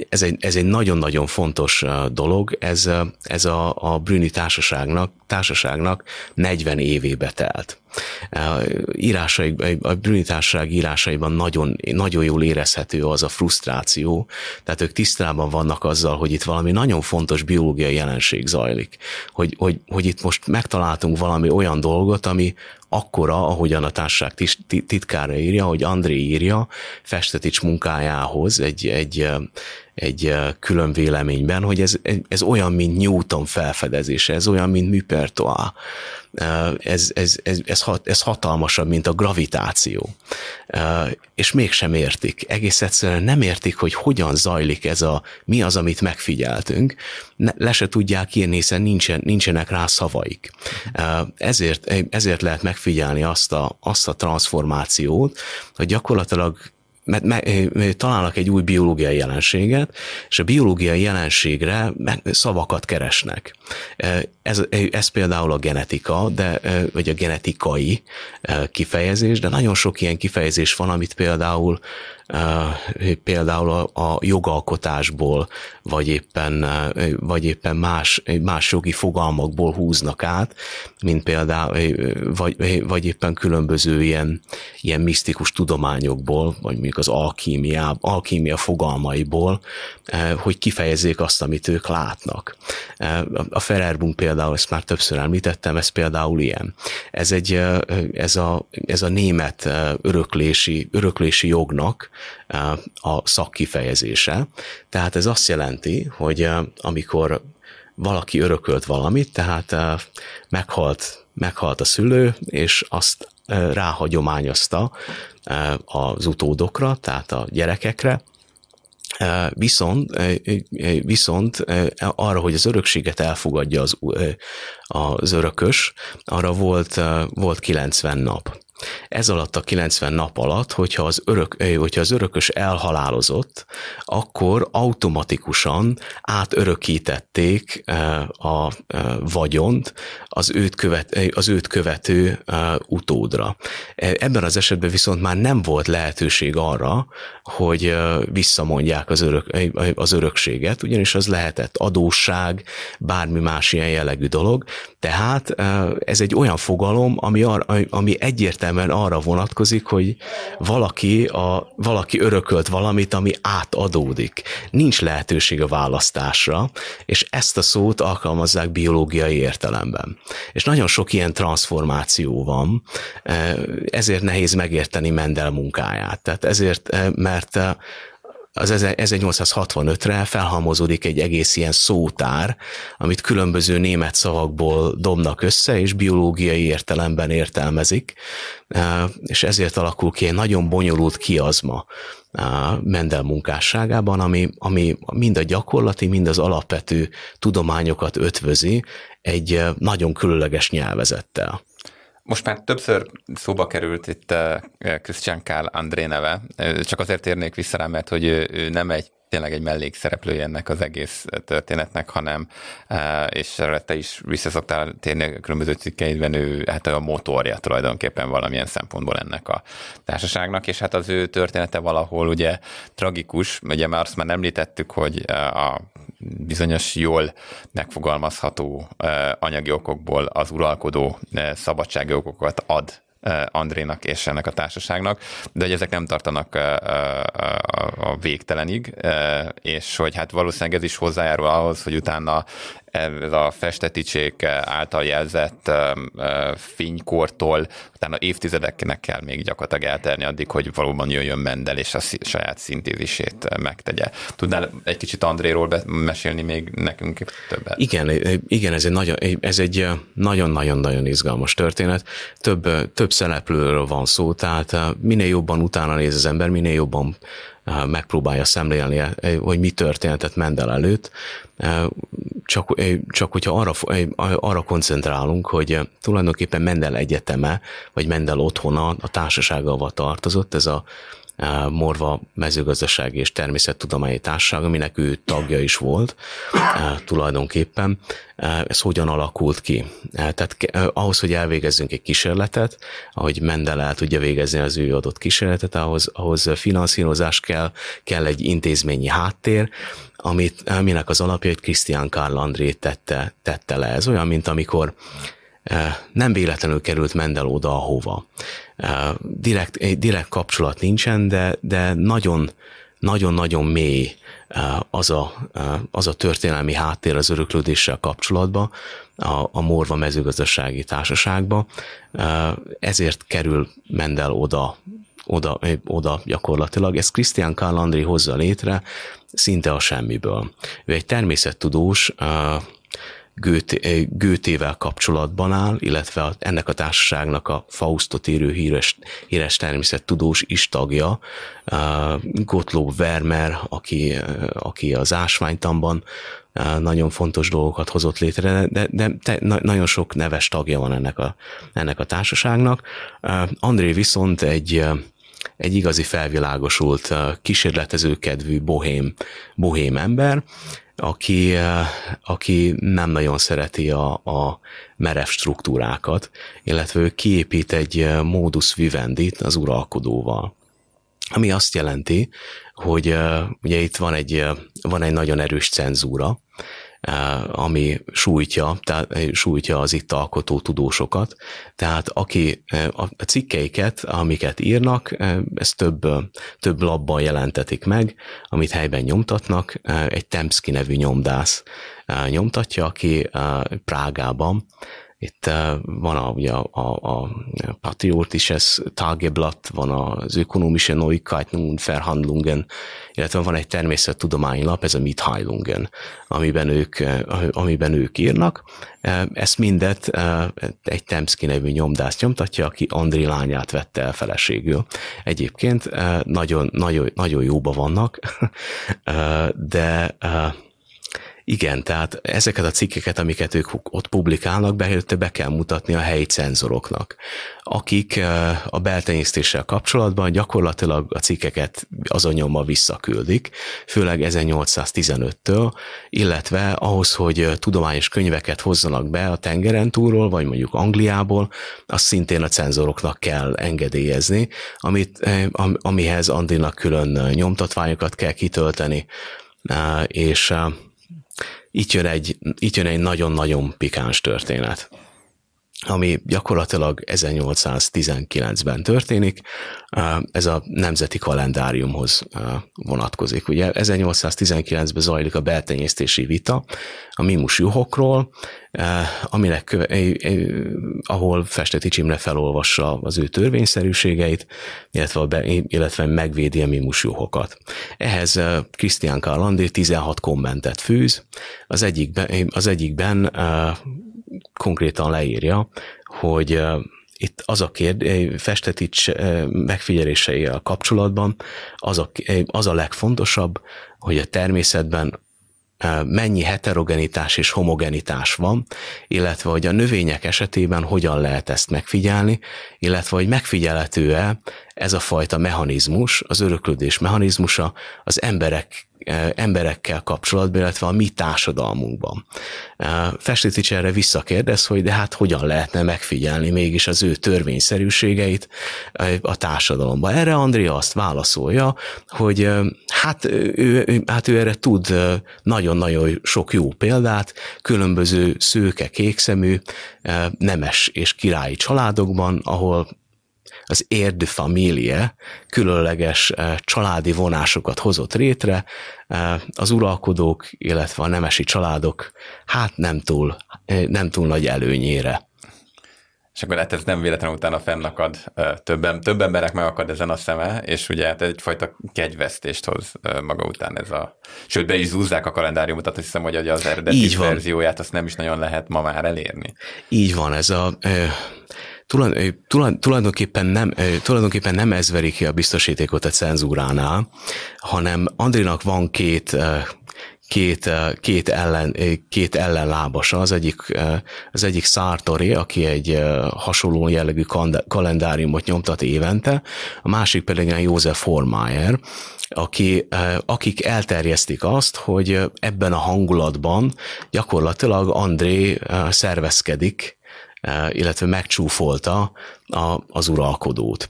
Speaker 3: Ez egy, ez egy nagyon-nagyon fontos dolog, ez, ez a, a Brüni társaságnak, társaságnak 40 évébe telt. Írásai, a Brüni társaság írásaiban nagyon, nagyon jól érezhető az a frusztráció, tehát ők tisztában vannak azzal, hogy itt valami nagyon fontos biológiai jelenség zajlik, hogy, hogy, hogy itt most megtaláltunk valami olyan dolgot, ami akkora, ahogyan a társaság titkára írja, hogy André írja Festetics munkájához egy, egy, egy külön véleményben, hogy ez, ez olyan, mint Newton felfedezése, ez olyan, mint Muppertois, ez, ez, ez, ez, ez hatalmasabb, mint a gravitáció. És mégsem értik. Egész egyszerűen nem értik, hogy hogyan zajlik ez a, mi az, amit megfigyeltünk. Le se tudják írni, hiszen nincsen, nincsenek rá szavaik. Ezért, ezért lehet megfigyelni azt a, azt a transformációt, hogy gyakorlatilag mert me, találnak egy új biológiai jelenséget, és a biológiai jelenségre szavakat keresnek. Ez, ez például a genetika, de, vagy a genetikai kifejezés, de nagyon sok ilyen kifejezés van, amit például például a, jogalkotásból, vagy éppen, vagy éppen más, más jogi fogalmakból húznak át, mint például, vagy, vagy éppen különböző ilyen, ilyen misztikus tudományokból, vagy mondjuk az alkímia, alkímia fogalmaiból, hogy kifejezzék azt, amit ők látnak. A Fererbunk például, ezt már többször említettem, ez például ilyen. Ez, egy, ez, a, ez a német öröklési, öröklési jognak a szakkifejezése. Tehát ez azt jelenti, hogy amikor valaki örökölt valamit, tehát meghalt, meghalt a szülő, és azt ráhagyományozta az utódokra, tehát a gyerekekre, Viszont, viszont arra, hogy az örökséget elfogadja az, az örökös, arra volt, volt 90 nap. Ez alatt a 90 nap alatt, hogyha az, örök, hogyha az örökös elhalálozott, akkor automatikusan átörökítették a vagyont az őt, követ, az őt követő utódra. Ebben az esetben viszont már nem volt lehetőség arra, hogy visszamondják az, örök, az örökséget, ugyanis az lehetett adósság, bármi más ilyen jellegű dolog. Tehát ez egy olyan fogalom, ami, ar, ami egyértelműen arra vonatkozik, hogy valaki, a, valaki örökölt valamit, ami átadódik. Nincs lehetőség a választásra, és ezt a szót alkalmazzák biológiai értelemben. És nagyon sok ilyen transformáció van, ezért nehéz megérteni Mendel munkáját. Tehát ezért, mert mert az 1865-re felhalmozódik egy egész ilyen szótár, amit különböző német szavakból dobnak össze, és biológiai értelemben értelmezik, és ezért alakul ki egy nagyon bonyolult kiazma Mendel munkásságában, ami, ami mind a gyakorlati, mind az alapvető tudományokat ötvözi egy nagyon különleges nyelvezettel.
Speaker 2: Most már többször szóba került itt Christian Kál André neve, csak azért érnék vissza rá, mert hogy ő nem egy tényleg egy mellékszereplője ennek az egész történetnek, hanem, és erre te is visszaszoktál térni a különböző cikkeidben, ő hát a motorja tulajdonképpen valamilyen szempontból ennek a társaságnak, és hát az ő története valahol ugye tragikus, ugye már azt már említettük, hogy a bizonyos jól megfogalmazható anyagi okokból az uralkodó szabadsági okokat ad Andrénak és ennek a társaságnak, de hogy ezek nem tartanak a végtelenig, és hogy hát valószínűleg ez is hozzájárul ahhoz, hogy utána ez a festeticsék által jelzett fénykortól, utána évtizedeknek kell még gyakorlatilag elterni addig, hogy valóban jöjjön Mendel és a saját szintézisét megtegye. Tudnál egy kicsit Andréról mesélni még nekünk többet?
Speaker 3: Igen, igen ez egy nagyon, ez egy nagyon-nagyon-nagyon izgalmas történet. Több, több szereplőről van szó, tehát minél jobban utána néz az ember, minél jobban megpróbálja szemlélni, hogy mi történetett Mendel előtt, csak, csak hogyha arra, arra koncentrálunk, hogy tulajdonképpen Mendel egyeteme, vagy Mendel otthona a társasággal tartozott, ez a Morva mezőgazdasági és természettudományi társaság, aminek ő tagja is volt tulajdonképpen. Ez hogyan alakult ki? Tehát ahhoz, hogy elvégezzünk egy kísérletet, ahogy Mendel el tudja végezni az ő adott kísérletet, ahhoz, ahhoz finanszírozás kell, kell egy intézményi háttér, amit, aminek az alapjait Christian Karl André tette, tette le. Ez olyan, mint amikor nem véletlenül került Mendel oda, ahova. Direkt, direkt kapcsolat nincsen, de, de nagyon, nagyon-nagyon mély az a, az a történelmi háttér az öröklődéssel kapcsolatban, a, a Morva mezőgazdasági társaságba. Ezért kerül Mendel oda, oda, oda gyakorlatilag. Ezt Christian Karl André hozza létre szinte a semmiből. Ő egy természettudós, Gőtével kapcsolatban áll, illetve ennek a társaságnak a Faustot írő híres, híres természettudós is tagja, Gottlob Wermer, aki, aki az ásványtamban nagyon fontos dolgokat hozott létre, de, de te, nagyon sok neves tagja van ennek a, ennek a társaságnak. André viszont egy, egy igazi felvilágosult, kísérletezőkedvű bohém, bohém ember, aki, aki nem nagyon szereti a, a merev struktúrákat, illetve ő kiépít egy modus vivendit az uralkodóval. Ami azt jelenti, hogy ugye itt van egy, van egy nagyon erős cenzúra, Eh, ami sújtja, tehát eh, sújtja az itt alkotó tudósokat. Tehát aki eh, a cikkeiket, amiket írnak, ezt több, több labban jelentetik meg, amit helyben nyomtatnak. Egy Temski nevű nyomdász nyomtatja, aki Prágában itt uh, van a, ugye a, a, a Patriotisches Tageblatt, van az Ökonomische Neuigkeiten und Verhandlungen, illetve van egy természettudományi lap, ez a Mitteilungen, amiben ők, amiben ők írnak. Ezt mindet egy Temski nevű nyomdász nyomtatja, aki Andri lányát vette el feleségül. Egyébként nagyon, nagyon, nagyon jóba vannak, de igen, tehát ezeket a cikkeket, amiket ők ott publikálnak, be, be kell mutatni a helyi cenzoroknak, akik a beltenyésztéssel kapcsolatban gyakorlatilag a cikkeket azon visszaküldik, főleg 1815-től, illetve ahhoz, hogy tudományos könyveket hozzanak be a tengeren túlról, vagy mondjuk Angliából, azt szintén a cenzoroknak kell engedélyezni, amit, amihez Andrinak külön nyomtatványokat kell kitölteni, és itt jön egy, itt jön egy nagyon-nagyon pikáns történet ami gyakorlatilag 1819-ben történik, ez a nemzeti kalendáriumhoz vonatkozik. Ugye 1819-ben zajlik a beltenyésztési vita a mimus juhokról, aminek, ahol Festeti Csimre felolvassa az ő törvényszerűségeit, illetve, illetve megvédi a mimus juhokat. Ehhez Christian Carlandi 16 kommentet fűz, az egyikben, az egyikben konkrétan leírja, hogy itt az a kérdés, Festetics megfigyeléseivel kapcsolatban az a, az a legfontosabb, hogy a természetben mennyi heterogenitás és homogenitás van, illetve hogy a növények esetében hogyan lehet ezt megfigyelni, illetve hogy megfigyelhető-e ez a fajta mechanizmus, az öröklődés mechanizmusa az emberek emberekkel kapcsolatban, illetve a mi társadalmunkban. Festétics erre visszakérdez, hogy de hát hogyan lehetne megfigyelni mégis az ő törvényszerűségeit a társadalomban. Erre Andrea azt válaszolja, hogy hát ő, hát ő erre tud nagyon-nagyon sok jó példát, különböző szőke, kékszemű, nemes és királyi családokban, ahol az érde familie különleges családi vonásokat hozott rétre, az uralkodók, illetve a nemesi családok hát nem túl, nem túl nagy előnyére.
Speaker 2: És akkor hát ez nem véletlenül utána fennakad, több, több emberek megakad ezen a szeme, és ugye hát egyfajta kegyvesztést hoz maga után ez a... Sőt, be is zúzzák a kalendáriumot, tehát hiszem, hogy az eredeti Így van. verzióját azt nem is nagyon lehet ma már elérni.
Speaker 3: Így van, ez a... Tulajdonképpen nem, tulajdonképpen nem ez veri ki a biztosítékot a cenzúránál, hanem Andrinak van két két, két, ellen, két ellenlábasa. Az egyik, az egyik Sartori, aki egy hasonló jellegű kalendáriumot nyomtat évente, a másik pedig a József Formeyer, aki, akik elterjesztik azt, hogy ebben a hangulatban gyakorlatilag André szervezkedik, illetve megcsúfolta az uralkodót.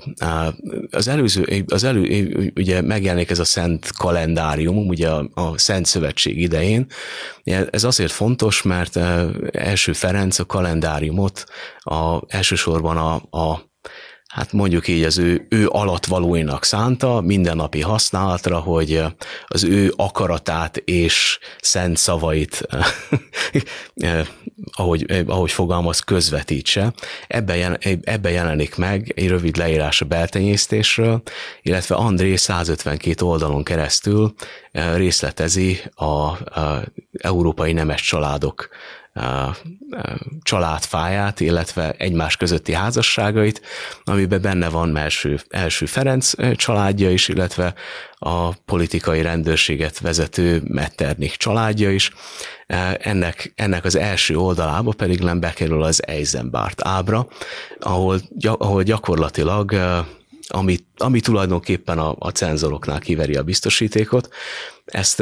Speaker 3: Az előző, az elő, ugye megjelenik ez a Szent Kalendárium, ugye a, a Szent Szövetség idején. Ez azért fontos, mert első Ferenc a kalendáriumot a, elsősorban a, a hát mondjuk így az ő, ő alatvalóinak szánta mindennapi használatra, hogy az ő akaratát és szent szavait, ahogy, ahogy fogalmaz, közvetítse. Ebben, ebben jelenik meg egy rövid leírás a beltenyésztésről, illetve André 152 oldalon keresztül részletezi a, a európai nemes családok családfáját, illetve egymás közötti házasságait, amiben benne van első, első Ferenc családja is, illetve a politikai rendőrséget vezető Metternich családja is. Ennek, ennek az első oldalába pedig nem bekerül az Eisenbart ábra, ahol, ahol gyakorlatilag ami, ami tulajdonképpen a, a cenzoroknál kiveri a biztosítékot. Ezt,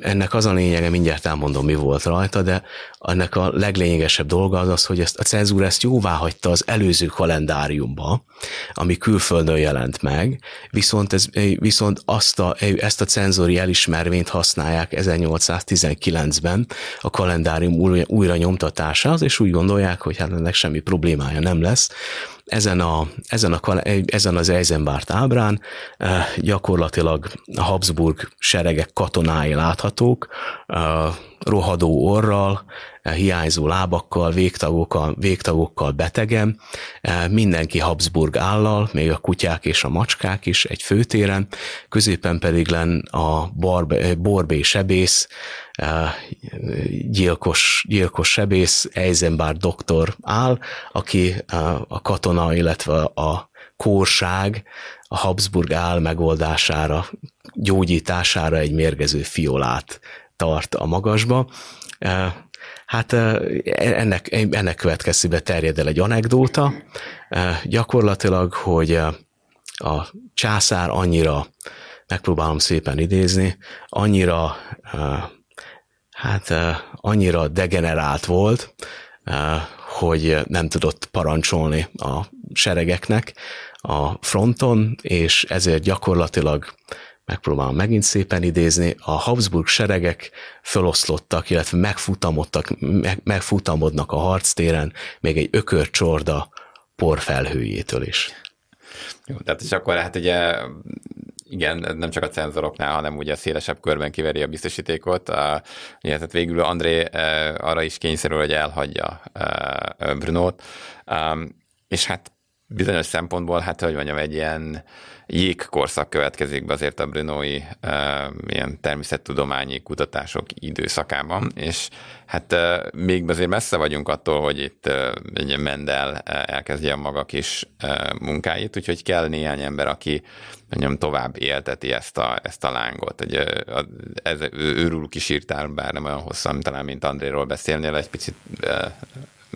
Speaker 3: ennek az a lényege, mindjárt elmondom, mi volt rajta, de ennek a leglényegesebb dolga az az, hogy ezt, a cenzúra ezt jóvá hagyta az előző kalendáriumba, ami külföldön jelent meg, viszont, ez, viszont azt a, ezt a cenzori elismervényt használják 1819-ben a kalendárium újra, újra nyomtatásához, és úgy gondolják, hogy hát ennek semmi problémája nem lesz, ezen, a, ezen, a, ezen az Eisenbart ábrán eh, gyakorlatilag a Habsburg seregek katonái láthatók, eh, rohadó orral, eh, hiányzó lábakkal, végtagokkal, végtagokkal betegen, mindenki Habsburg állal, még a kutyák és a macskák is egy főtéren, középen pedig len a Barbe, Borbé sebész, gyilkos, gyilkos sebész Eisenbart doktor áll, aki a katona, illetve a kórság a Habsburg áll megoldására, gyógyítására egy mérgező fiolát tart a magasba. Hát ennek, ennek következtében terjed el egy anekdóta, gyakorlatilag, hogy a császár annyira, megpróbálom szépen idézni, annyira hát annyira degenerált volt, hogy nem tudott parancsolni a seregeknek a fronton, és ezért gyakorlatilag megpróbálom megint szépen idézni, a Habsburg seregek feloszlottak, illetve megfutamodtak, meg, megfutamodnak a harctéren, még egy ökörcsorda porfelhőjétől is.
Speaker 2: Jó, tehát és akkor hát ugye igen, nem csak a cenzoroknál, hanem ugye szélesebb körben kiveri a biztosítékot. Ugye, tehát végül André e, arra is kényszerül, hogy elhagyja e, Brunót, um, és hát bizonyos szempontból, hát hogy mondjam, egy ilyen jégkorszak következik be azért a Brunói e, ilyen természettudományi kutatások időszakában, és hát e, még azért messze vagyunk attól, hogy itt e, egy Mendel elkezdje a maga kis munkáit, úgyhogy kell néhány ember, aki mondjam, tovább élteti ezt a, ezt a lángot. Egy, ez, őrülük is írtál, bár nem olyan hosszan, talán mint Andréról beszélnél, egy picit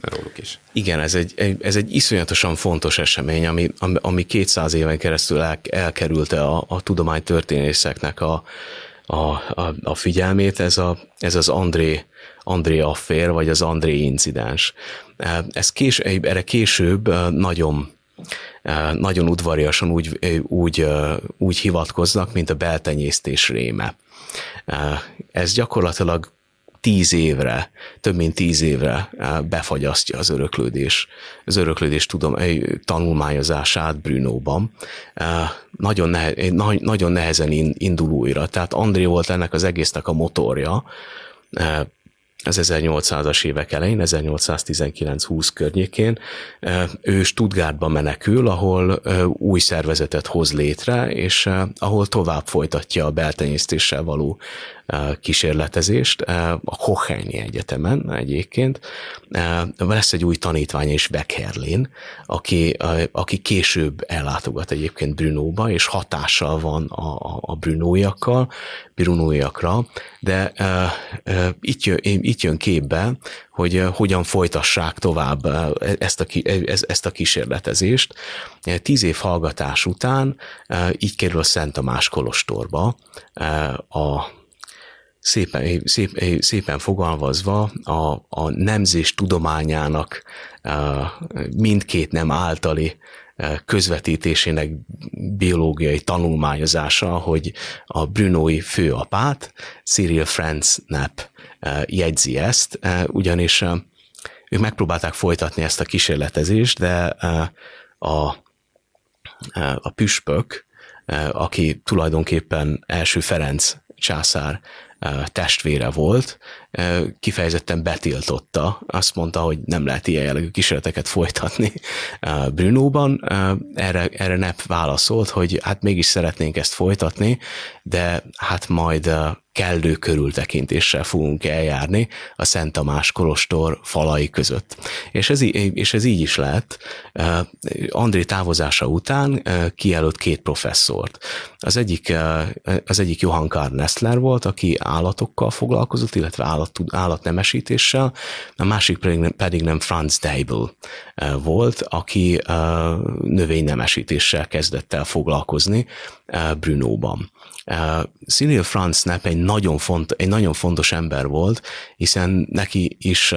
Speaker 2: róluk is.
Speaker 3: Igen, ez egy, ez egy iszonyatosan fontos esemény, ami, ami 200 éven keresztül el, elkerülte a, a tudománytörténészeknek a, a, a, a figyelmét, ez, a, ez az André, André affér, vagy az André incidens. Ez kés, erre később nagyon nagyon udvariasan úgy, úgy, úgy hivatkoznak, mint a beltenyésztés réme. Ez gyakorlatilag tíz évre, több mint tíz évre befagyasztja az öröklődés, az öröklődés tudom, tanulmányozását Brunóban. Nagyon, nehe, nagyon nehezen indul újra. Tehát André volt ennek az egésznek a motorja, az 1800-as évek elején, 1819-20 környékén, ő Stuttgartba menekül, ahol új szervezetet hoz létre, és ahol tovább folytatja a beltenyésztéssel való kísérletezést a Kocheni Egyetemen egyébként. Lesz egy új tanítvány is Beckerlin, aki, aki később ellátogat egyébként Brunóba, és hatással van a, a Brunóiakkal, Brunóiakra, de itt jön, itt jön képbe, hogy hogyan folytassák tovább ezt a, ezt a kísérletezést. Tíz év hallgatás után így kerül a Szent Tamás Kolostorba a szépen, szép, szépen fogalmazva a, a nemzés tudományának mindkét nem általi közvetítésének biológiai tanulmányozása, hogy a Brunói főapát, Cyril Franz Knapp jegyzi ezt, ugyanis ők megpróbálták folytatni ezt a kísérletezést, de a, a püspök, aki tulajdonképpen első Ferenc császár testvére volt, kifejezetten betiltotta, azt mondta, hogy nem lehet ilyen jellegű kísérleteket folytatni Brunóban. Erre, erre NEP válaszolt, hogy hát mégis szeretnénk ezt folytatni, de hát majd kellő körültekintéssel fogunk eljárni a Szent Tamás Kolostor falai között. És ez, és ez így is lett. André távozása után kijelölt két professzort. Az egyik, az egyik Johann Karl Nestler volt, aki állatokkal foglalkozott, illetve állat, állatnemesítéssel, a másik pedig, pedig nem Franz Deibel volt, aki növénynemesítéssel kezdett el foglalkozni Brunóban. Uh, Cyril Franz Knapp egy nagyon, font, egy nagyon fontos ember volt, hiszen neki is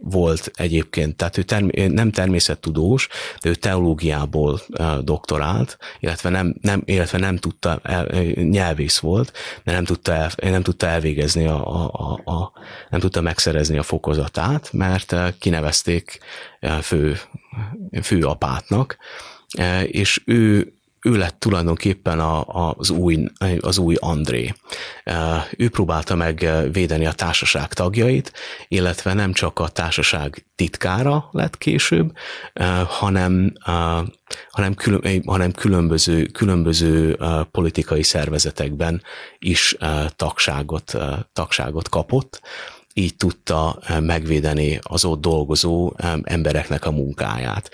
Speaker 3: volt egyébként, tehát ő term- nem természettudós, de ő teológiából doktorált, illetve nem, nem, illetve nem tudta, el, nyelvész volt, de nem tudta, el, nem tudta elvégezni, a, a, a, nem tudta megszerezni a fokozatát, mert uh, kinevezték uh, fő, fő apátnak, uh, és ő ő lett tulajdonképpen a, a, az, új, az új André. Ő próbálta meg védeni a társaság tagjait, illetve nem csak a társaság titkára lett később, hanem, hanem, külön, hanem különböző, különböző politikai szervezetekben is tagságot, tagságot kapott így tudta megvédeni az ott dolgozó embereknek a munkáját.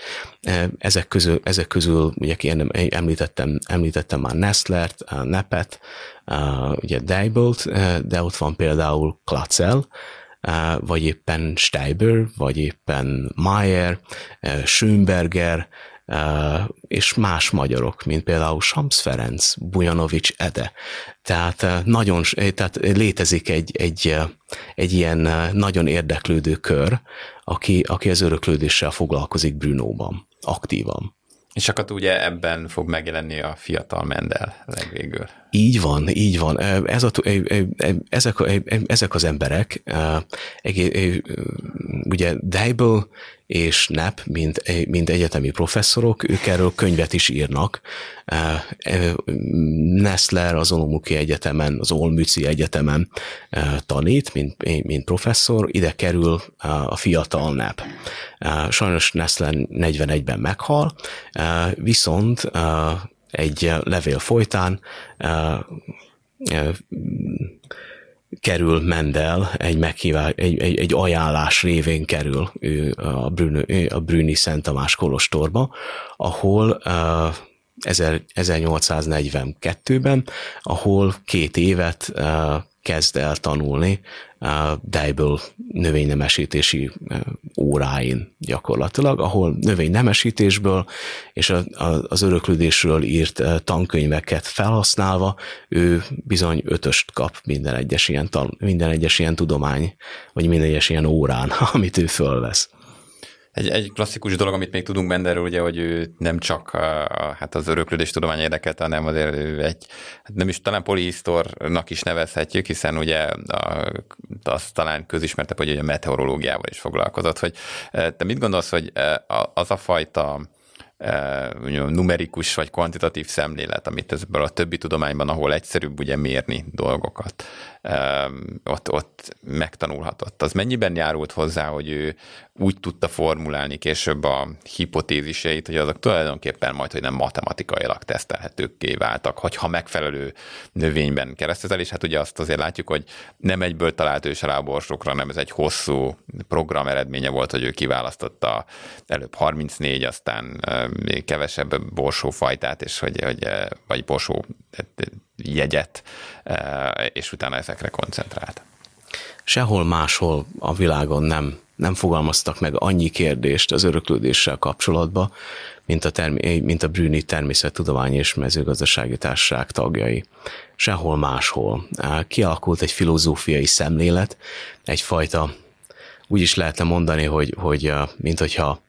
Speaker 3: Ezek közül, ezek közül ugye említettem, említettem már Nestlert, Nepet, ugye Deibolt, de ott van például Klatzel, vagy éppen Steiber, vagy éppen Mayer, Schönberger, és más magyarok, mint például Sams Ferenc, Bujanovics Ede. Tehát nagyon, tehát létezik egy, egy, egy ilyen nagyon érdeklődő kör, aki, aki az öröklődéssel foglalkozik Brunóban, aktívan.
Speaker 2: És akkor ugye ebben fog megjelenni a fiatal Mendel legvégül.
Speaker 3: Így van, így van. Ez a, ezek, ezek az emberek, ugye Deibel és Nepp, mint, mint egyetemi professzorok, ők erről könyvet is írnak. Nestler az Olomouci Egyetemen, az Olmüci Egyetemen tanít, mint, mint professzor, ide kerül a fiatal Nepp. Sajnos Nestler 41-ben meghal, viszont egy levél folytán kerül Mendel, egy, meghívás, egy, egy, egy ajánlás révén kerül ő a, Brüni, a Brüni Szent Tamás Kolostorba, ahol uh, 1842-ben, ahol két évet kezd el tanulni Deibel növénynemesítési óráin gyakorlatilag, ahol növénynemesítésből és az öröklődésről írt tankönyveket felhasználva ő bizony ötöst kap minden egyes ilyen, tan, minden egyes ilyen tudomány, vagy minden egyes ilyen órán, amit ő fölvesz.
Speaker 2: Egy, egy klasszikus dolog, amit még tudunk Benderről, ugye, hogy ő nem csak a, hát az öröklődés tudomány érdekelte, hanem azért egy, hát nem is talán polihisztornak is nevezhetjük, hiszen ugye a, az talán közismertebb, hogy ugye meteorológiával is foglalkozott, hogy te mit gondolsz, hogy az a fajta numerikus vagy kvantitatív szemlélet, amit ebből a többi tudományban, ahol egyszerűbb ugye mérni dolgokat, ott, ott megtanulhatott. Az mennyiben járult hozzá, hogy ő úgy tudta formulálni később a hipotéziseit, hogy azok tulajdonképpen majd, hogy nem matematikailag tesztelhetőkké váltak, hogyha megfelelő növényben keresztezel, és hát ugye azt azért látjuk, hogy nem egyből talált ő se rá a borsokra, nem ez egy hosszú program eredménye volt, hogy ő kiválasztotta előbb 34, aztán kevesebb borsófajtát, és hogy, hogy vagy borsó jegyet, és utána ezekre koncentrált.
Speaker 3: Sehol máshol a világon nem, nem fogalmaztak meg annyi kérdést az öröklődéssel kapcsolatban, mint a, termi- mint a Brüni Természettudományi és Mezőgazdasági Társaság tagjai. Sehol máshol. Kialakult egy filozófiai szemlélet, egyfajta, úgy is lehetne mondani, hogy, hogy mint hogyha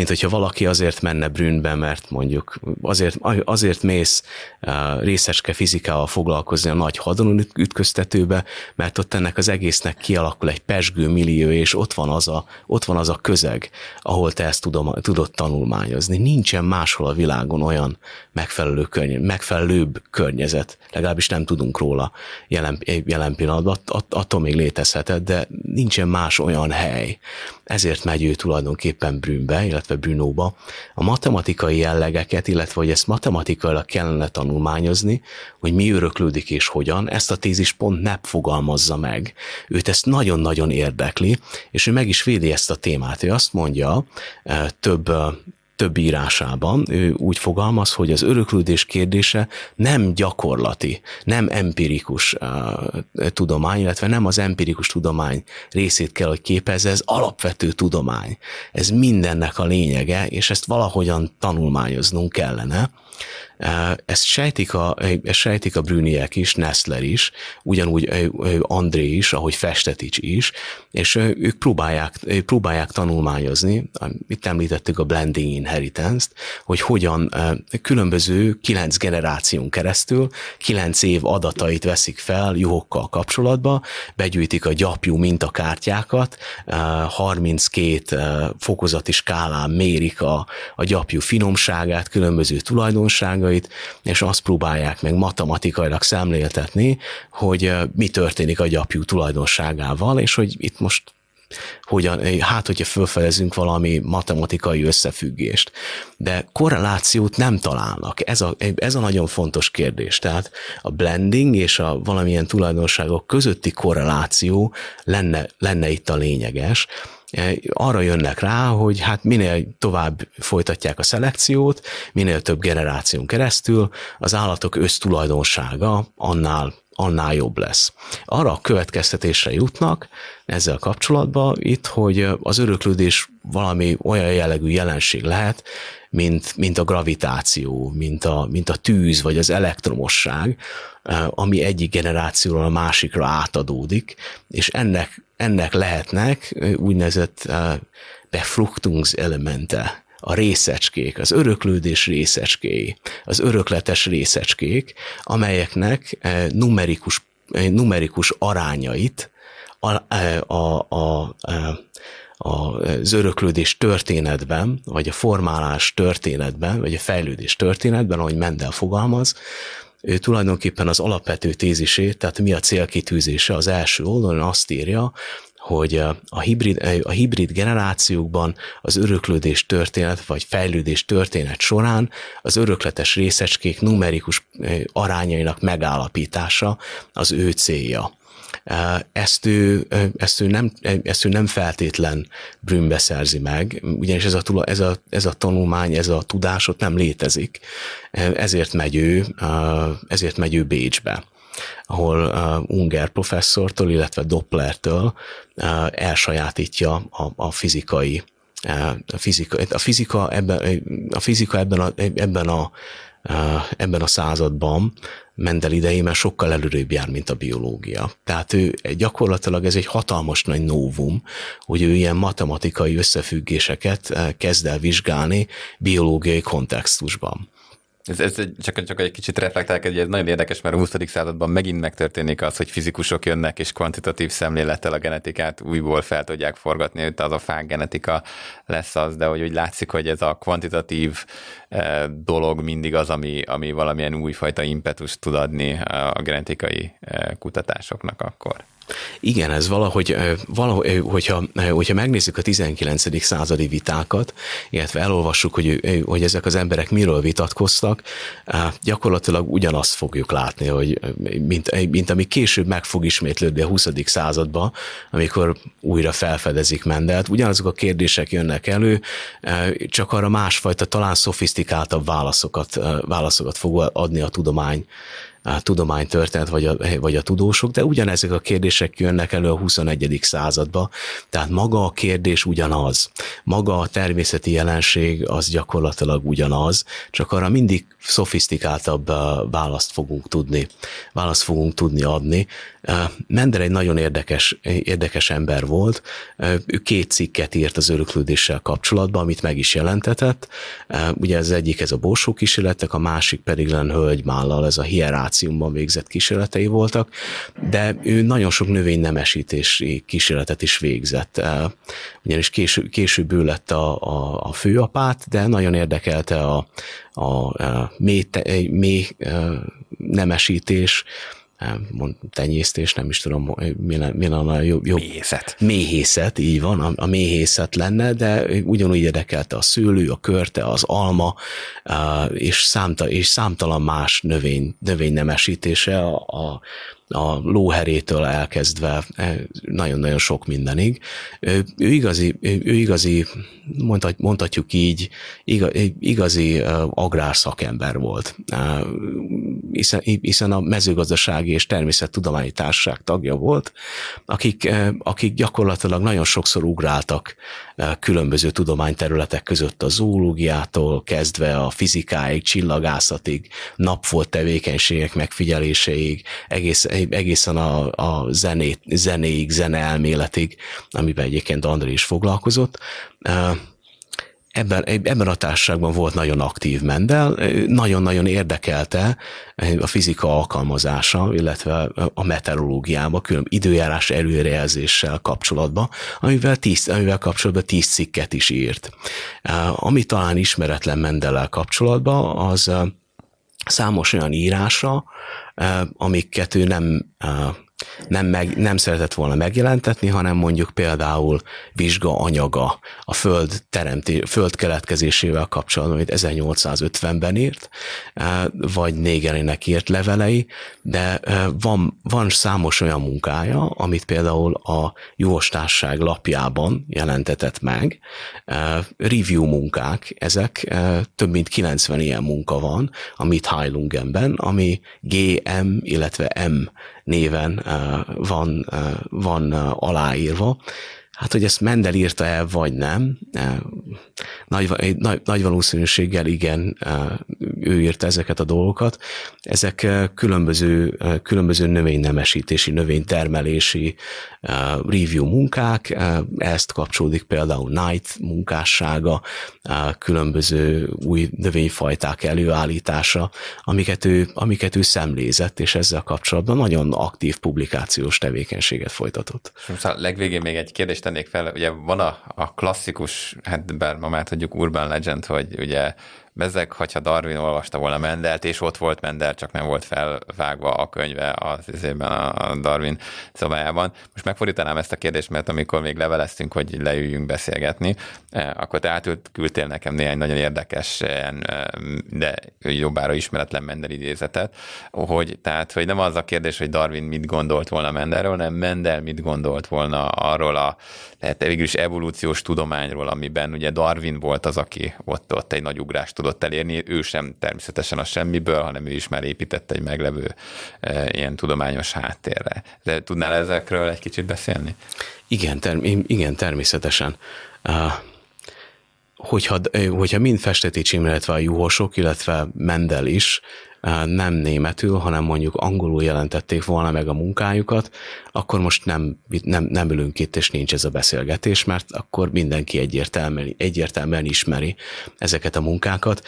Speaker 3: mint hogyha valaki azért menne brűnbe, mert mondjuk azért, azért mész uh, részecske fizikával foglalkozni a nagy hadon ütköztetőbe, mert ott ennek az egésznek kialakul egy pesgő millió, és ott van az a, ott van az a közeg, ahol te ezt tudom, tudod tanulmányozni. Nincsen máshol a világon olyan megfelelő környezet, megfelelőbb környezet, legalábbis nem tudunk róla jelen, jelen pillanatban, att, attól még létezhetett, de nincsen más olyan hely. Ezért megy ő tulajdonképpen Brünbe, illetve Brunóba a matematikai jellegeket, illetve hogy ezt matematikailag kellene tanulmányozni, hogy mi öröklődik és hogyan, ezt a tézis pont nem fogalmazza meg. Őt ezt nagyon-nagyon érdekli, és ő meg is védi ezt a témát. Ő azt mondja eh, több eh, több írásában ő úgy fogalmaz, hogy az öröklődés kérdése nem gyakorlati, nem empirikus uh, tudomány, illetve nem az empirikus tudomány részét kell, hogy képezze, ez alapvető tudomány. Ez mindennek a lényege, és ezt valahogyan tanulmányoznunk kellene. Ezt sejtik a, ezt sejtik a Brüniek is, Nestler is, ugyanúgy André is, ahogy Festetics is, és ők próbálják, próbálják tanulmányozni, itt említettük a blending inheritance-t, hogy hogyan különböző kilenc generáción keresztül, kilenc év adatait veszik fel juhokkal kapcsolatba, begyűjtik a gyapjú mintakártyákat, 32 fokozati skálán mérik a, a gyapjú finomságát, különböző tulajdonságait, és azt próbálják meg matematikailag szemléltetni, hogy mi történik a gyapjú tulajdonságával, és hogy itt most hogyan, hát hogyha felfedezünk valami matematikai összefüggést. De korrelációt nem találnak. Ez a, ez a nagyon fontos kérdés. Tehát a blending és a valamilyen tulajdonságok közötti korreláció lenne, lenne itt a lényeges, arra jönnek rá, hogy hát minél tovább folytatják a szelekciót, minél több generáción keresztül, az állatok össztulajdonsága annál annál jobb lesz. Arra a következtetésre jutnak ezzel kapcsolatban itt, hogy az öröklődés valami olyan jellegű jelenség lehet, mint, mint a gravitáció, mint a, mint a tűz, vagy az elektromosság, e, ami egyik generációról a másikra átadódik, és ennek ennek lehetnek úgynevezett befruchtungselemente, a részecskék, az öröklődés részecskéi, az örökletes részecskék, amelyeknek numerikus, numerikus arányait a, a, a az öröklődés történetben, vagy a formálás történetben, vagy a fejlődés történetben, ahogy Mendel fogalmaz, ő tulajdonképpen az alapvető tézisét, tehát mi a célkitűzése az első oldalon azt írja, hogy a hibrid, a hibrid generációkban az öröklődés történet vagy fejlődés történet során az örökletes részecskék numerikus arányainak megállapítása az ő célja. Ezt ő, ezt ő, nem, ezt ő nem feltétlen brünnbe szerzi meg, ugyanis ez a, ez, a, ez a tanulmány, ez a tudás ott nem létezik. Ezért megy ő, ezért megy ő Bécsbe ahol uh, Unger professzortól, illetve Dopplertől elsajátítja a, a fizikai a fizika, a fizika ebben a, fizika ebben a, ebben a ebben a században, Mendel idejében sokkal előrébb jár, mint a biológia. Tehát ő gyakorlatilag ez egy hatalmas nagy novum, hogy ő ilyen matematikai összefüggéseket kezd el vizsgálni biológiai kontextusban.
Speaker 2: Ez, ez csak, csak egy kicsit reflektálok, hogy ez nagyon érdekes, mert a 20. században megint megtörténik az, hogy fizikusok jönnek, és kvantitatív szemlélettel a genetikát újból fel tudják forgatni, hogy az a fák genetika lesz az, de hogy úgy látszik, hogy ez a kvantitatív eh, dolog mindig az, ami, ami valamilyen újfajta impetus tud adni a genetikai eh, kutatásoknak akkor.
Speaker 3: Igen, ez valahogy, valahogy hogyha, hogyha megnézzük a 19. századi vitákat, illetve elolvassuk, hogy, hogy ezek az emberek miről vitatkoztak, gyakorlatilag ugyanazt fogjuk látni, hogy mint, mint ami később meg fog ismétlődni a 20. században, amikor újra felfedezik Mendelt, ugyanazok a kérdések jönnek elő, csak arra másfajta, talán szofisztikáltabb válaszokat, válaszokat fog adni a tudomány a tudománytörténet vagy a, vagy a tudósok, de ugyanezek a kérdések jönnek elő a 21. századba, tehát maga a kérdés ugyanaz. Maga a természeti jelenség az gyakorlatilag ugyanaz, csak arra mindig szofisztikáltabb választ fogunk tudni, választ fogunk tudni adni. Mender egy nagyon érdekes, érdekes ember volt, ő két cikket írt az öröklődéssel kapcsolatban, amit meg is jelentetett. Ugye az egyik ez a borsó kísérletek, a másik pedig Len Hölgymállal, ez a hieráciumban végzett kísérletei voltak, de ő nagyon sok növénynemesítési kísérletet is végzett. Ugyanis később, később ő lett a, a, a főapát, de nagyon érdekelte a, a, a mély, mély nemesítés, tenyésztés, nem is tudom, mi, mi lenne a jobb, jobb.
Speaker 2: Méhészet.
Speaker 3: Méhészet, így van, a, a méhészet lenne, de ugyanúgy érdekelte a szőlő, a körte, az alma, és, számta, és számtalan más növény, növénynemesítése a, a a lóherétől elkezdve nagyon-nagyon sok mindenig. Ő, ő igazi, ő, igazi mondhatjuk így, igazi agrárszakember volt, hiszen, hiszen a mezőgazdasági és természettudományi társaság tagja volt, akik, akik gyakorlatilag nagyon sokszor ugráltak különböző tudományterületek között a zoológiától kezdve a fizikáig, csillagászatig, napfolt tevékenységek megfigyeléseig, egész, egészen a, a zenét, zenéig, zeneelméletig, amiben egyébként André is foglalkozott ebben, ebben a társaságban volt nagyon aktív Mendel, nagyon-nagyon érdekelte a fizika alkalmazása, illetve a meteorológiába, külön időjárás előrejelzéssel kapcsolatban, amivel, tíz, amivel kapcsolatban tíz cikket is írt. Ami talán ismeretlen Mendellel kapcsolatban, az számos olyan írása, amiket ő nem nem, meg, nem szeretett volna megjelentetni, hanem mondjuk például vizsga anyaga a föld, teremté, föld keletkezésével kapcsolatban, amit 1850-ben írt, eh, vagy Négerének írt levelei, de eh, van, van számos olyan munkája, amit például a Jóstárság lapjában jelentetett meg. Eh, review munkák, ezek több mint 90 ilyen munka van, amit Heilungenben, ami GM, illetve M néven van, van aláírva. Hát, hogy ezt Mendel írta el, vagy nem, nagy, nagy, nagy valószínűséggel igen, ő írta ezeket a dolgokat. Ezek különböző, különböző növénynemesítési, növénytermelési review munkák, ezt kapcsolódik például Knight munkássága, különböző új növényfajták előállítása, amiket ő, amiket ő szemlézett, és ezzel kapcsolatban nagyon aktív publikációs tevékenységet folytatott.
Speaker 2: A legvégén még egy kérdést tennék fel, ugye van a, a klasszikus, hát bár ma már tudjuk urban legend, hogy ugye Bezzeg, hogyha Darwin olvasta volna Mendelt, és ott volt Mendel, csak nem volt felvágva a könyve az izében a Darwin szobájában. Most megfordítanám ezt a kérdést, mert amikor még leveleztünk, hogy leüljünk beszélgetni, eh, akkor te átült, küldtél nekem néhány nagyon érdekes, eh, de jobbára ismeretlen Mendel idézetet, hogy, tehát, hogy nem az a kérdés, hogy Darwin mit gondolt volna Mendelről, hanem Mendel mit gondolt volna arról a tehát végül is evolúciós tudományról, amiben ugye Darwin volt az, aki ott, ott egy nagy ugrást tudott elérni, ő sem természetesen a semmiből, hanem ő is már épített egy meglevő e, ilyen tudományos háttérre. De tudnál ezekről egy kicsit beszélni?
Speaker 3: Igen, term- igen természetesen. Uh, hogyha, hogyha mind Festeti Csimre, illetve a juhosok, illetve Mendel is nem németül, hanem mondjuk angolul jelentették volna meg a munkájukat, akkor most nem, nem, nem ülünk itt, és nincs ez a beszélgetés, mert akkor mindenki egyértelműen, egyértelműen ismeri ezeket a munkákat.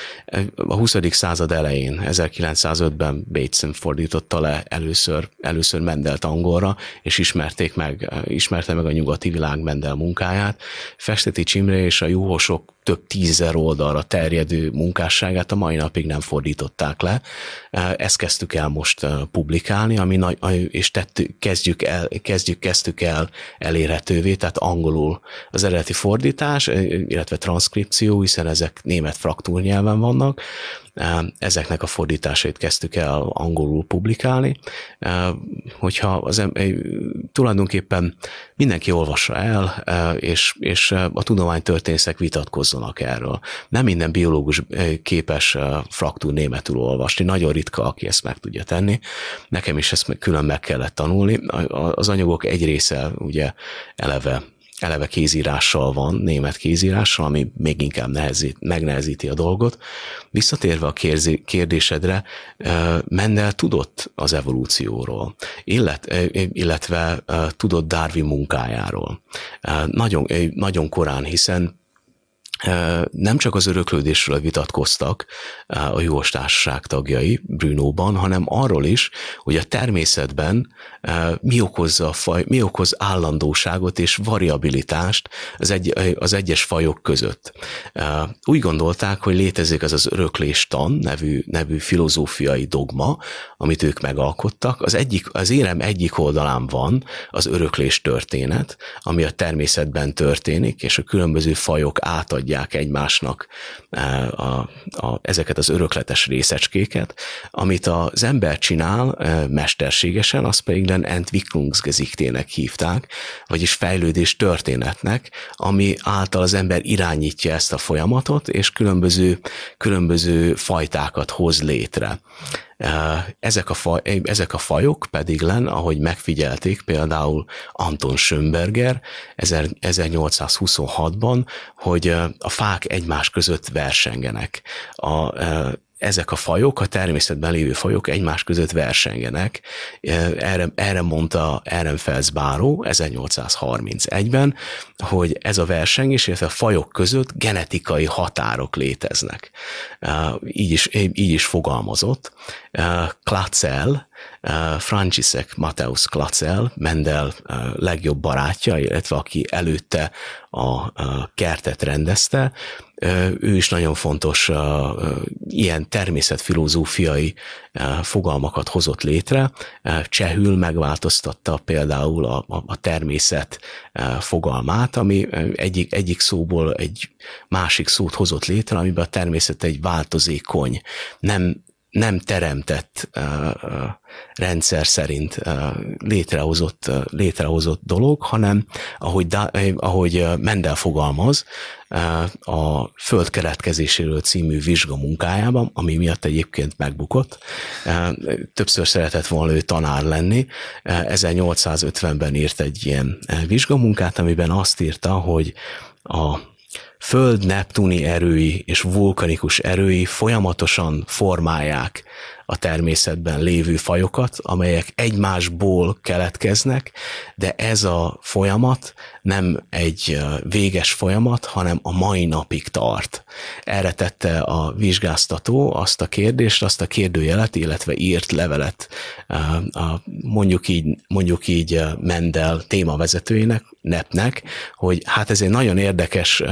Speaker 3: A 20. század elején, 1905-ben Bateson fordította le először, először Mendelt angolra, és ismerték meg, ismerte meg a nyugati világ Mendel munkáját. Festeti Csimre és a juhosok több tízezer oldalra terjedő munkásságát a mai napig nem fordították le. Ezt kezdtük el most publikálni, ami nagy, és tettük, kezdjük el, kezdjük, kezdtük el elérhetővé, tehát angolul az eredeti fordítás, illetve transzkripció, hiszen ezek német fraktúrnyelven vannak, ezeknek a fordításait kezdtük el angolul publikálni, hogyha az, tulajdonképpen mindenki olvassa el, és, és a tudománytörténészek vitatkozzanak erről. Nem minden biológus képes fraktúr németül olvasni, nagyon ritka, aki ezt meg tudja tenni. Nekem is ezt külön meg kellett tanulni. Az anyagok egy része ugye eleve eleve kézírással van, német kézírással, ami még inkább nehezít, megnehezíti a dolgot. Visszatérve a kérdésedre, Mendel tudott az evolúcióról, illetve tudott Darwin munkájáról. Nagyon, nagyon korán, hiszen nem csak az öröklődésről vitatkoztak a Jós Társaság tagjai Brunóban, hanem arról is, hogy a természetben mi, okozza a faj, mi okoz állandóságot és variabilitást az, egy, az egyes fajok között. Úgy gondolták, hogy létezik az az örökléstan nevű, nevű filozófiai dogma, amit ők megalkottak. Az, egyik, az érem egyik oldalán van az öröklés történet, ami a természetben történik, és a különböző fajok átadják adják egymásnak a, a, ezeket az örökletes részecskéket, amit az ember csinál mesterségesen, azt pedig len Entwicklungsgeschichtének hívták, vagyis fejlődés történetnek, ami által az ember irányítja ezt a folyamatot, és különböző, különböző fajtákat hoz létre. Ezek a, faj, ezek a fajok pedig len, ahogy megfigyelték például Anton Schönberger 1826-ban, hogy a fák egymás között versengenek. A, ezek a fajok, a természetben lévő fajok egymás között versengenek. Erre, erre mondta Ehrenfels Báró 1831-ben, hogy ez a versengés, illetve a fajok között genetikai határok léteznek. Így is, így is fogalmazott. Klatzel, Franciszek Mateusz Klatzel, Mendel legjobb barátja, illetve aki előtte a kertet rendezte, ő is nagyon fontos ilyen természetfilozófiai fogalmakat hozott létre. Csehül megváltoztatta például a, a természet fogalmát, ami egyik, egyik szóból egy másik szót hozott létre, amiben a természet egy változékony, nem nem teremtett rendszer szerint létrehozott, létrehozott dolog, hanem ahogy, da, ahogy Mendel fogalmaz, a Föld keletkezéséről című vizsgamunkájában, ami miatt egyébként megbukott. Többször szeretett volna ő tanár lenni. 1850-ben írt egy ilyen vizsgamunkát, amiben azt írta, hogy a föld neptuni erői és vulkanikus erői folyamatosan formálják a természetben lévő fajokat, amelyek egymásból keletkeznek, de ez a folyamat nem egy véges folyamat, hanem a mai napig tart. Erre tette a vizsgáztató azt a kérdést, azt a kérdőjelet, illetve írt levelet a, mondjuk így, mondjuk így Mendel témavezetőinek, Nepnek, hogy hát ez egy nagyon érdekes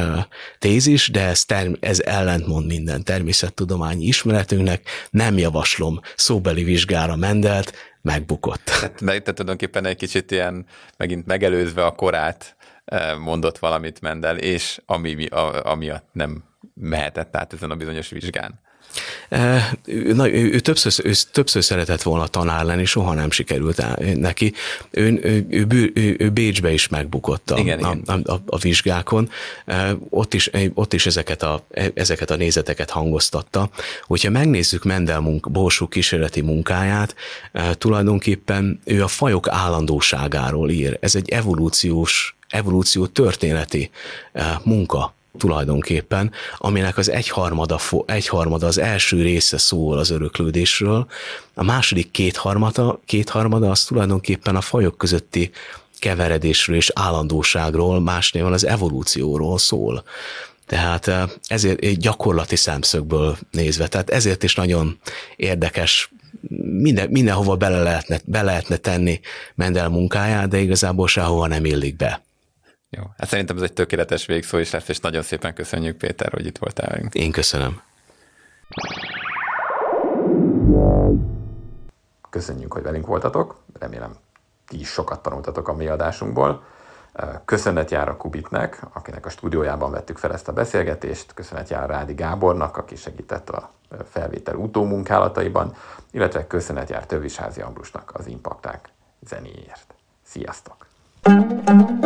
Speaker 3: tézis, de ez, term- ez ellentmond minden természettudományi ismeretünknek, nem javaslom szóbeli vizsgára Mendelt, megbukott.
Speaker 2: Tehát, tehát tulajdonképpen egy kicsit ilyen megint megelőzve a korát mondott valamit Mendel, és ami, a, amiatt nem mehetett át ezen a bizonyos vizsgán.
Speaker 3: Na, ő, ő, többször, ő többször szeretett volna tanár lenni, soha nem sikerült neki. Ő, ő, ő, ő, ő Bécsbe is megbukott a, igen, a, igen. A, a, a vizsgákon. Ott is, ott is ezeket, a, ezeket a nézeteket hangoztatta. Hogyha megnézzük Mendel munk, Borsuk kísérleti munkáját, tulajdonképpen ő a fajok állandóságáról ír. Ez egy evolúciós evolúció történeti munka tulajdonképpen, aminek az egyharmada, egyharmada az első része szól az öröklődésről, a második kétharmada, kétharmada az tulajdonképpen a fajok közötti keveredésről és állandóságról, más néven az evolúcióról szól. Tehát eh, ezért egy gyakorlati szemszögből nézve, tehát ezért is nagyon érdekes minden, mindenhova bele lehetne, be lehetne tenni Mendel munkáját, de igazából sehova nem illik be.
Speaker 4: Jó, hát szerintem ez egy tökéletes végszó is lesz, és nagyon szépen köszönjük Péter, hogy itt voltál velünk.
Speaker 3: Én köszönöm.
Speaker 2: Köszönjük, hogy velünk voltatok. Remélem, ti is sokat tanultatok a mi adásunkból. Köszönet jár a Kubitnek, akinek a stúdiójában vettük fel ezt a beszélgetést, köszönet jár Rádi Gábornak, aki segített a felvétel utómunkálataiban, illetve köszönet jár Tövisházi Ambrusnak az impakták zenéért. Sziasztok! Música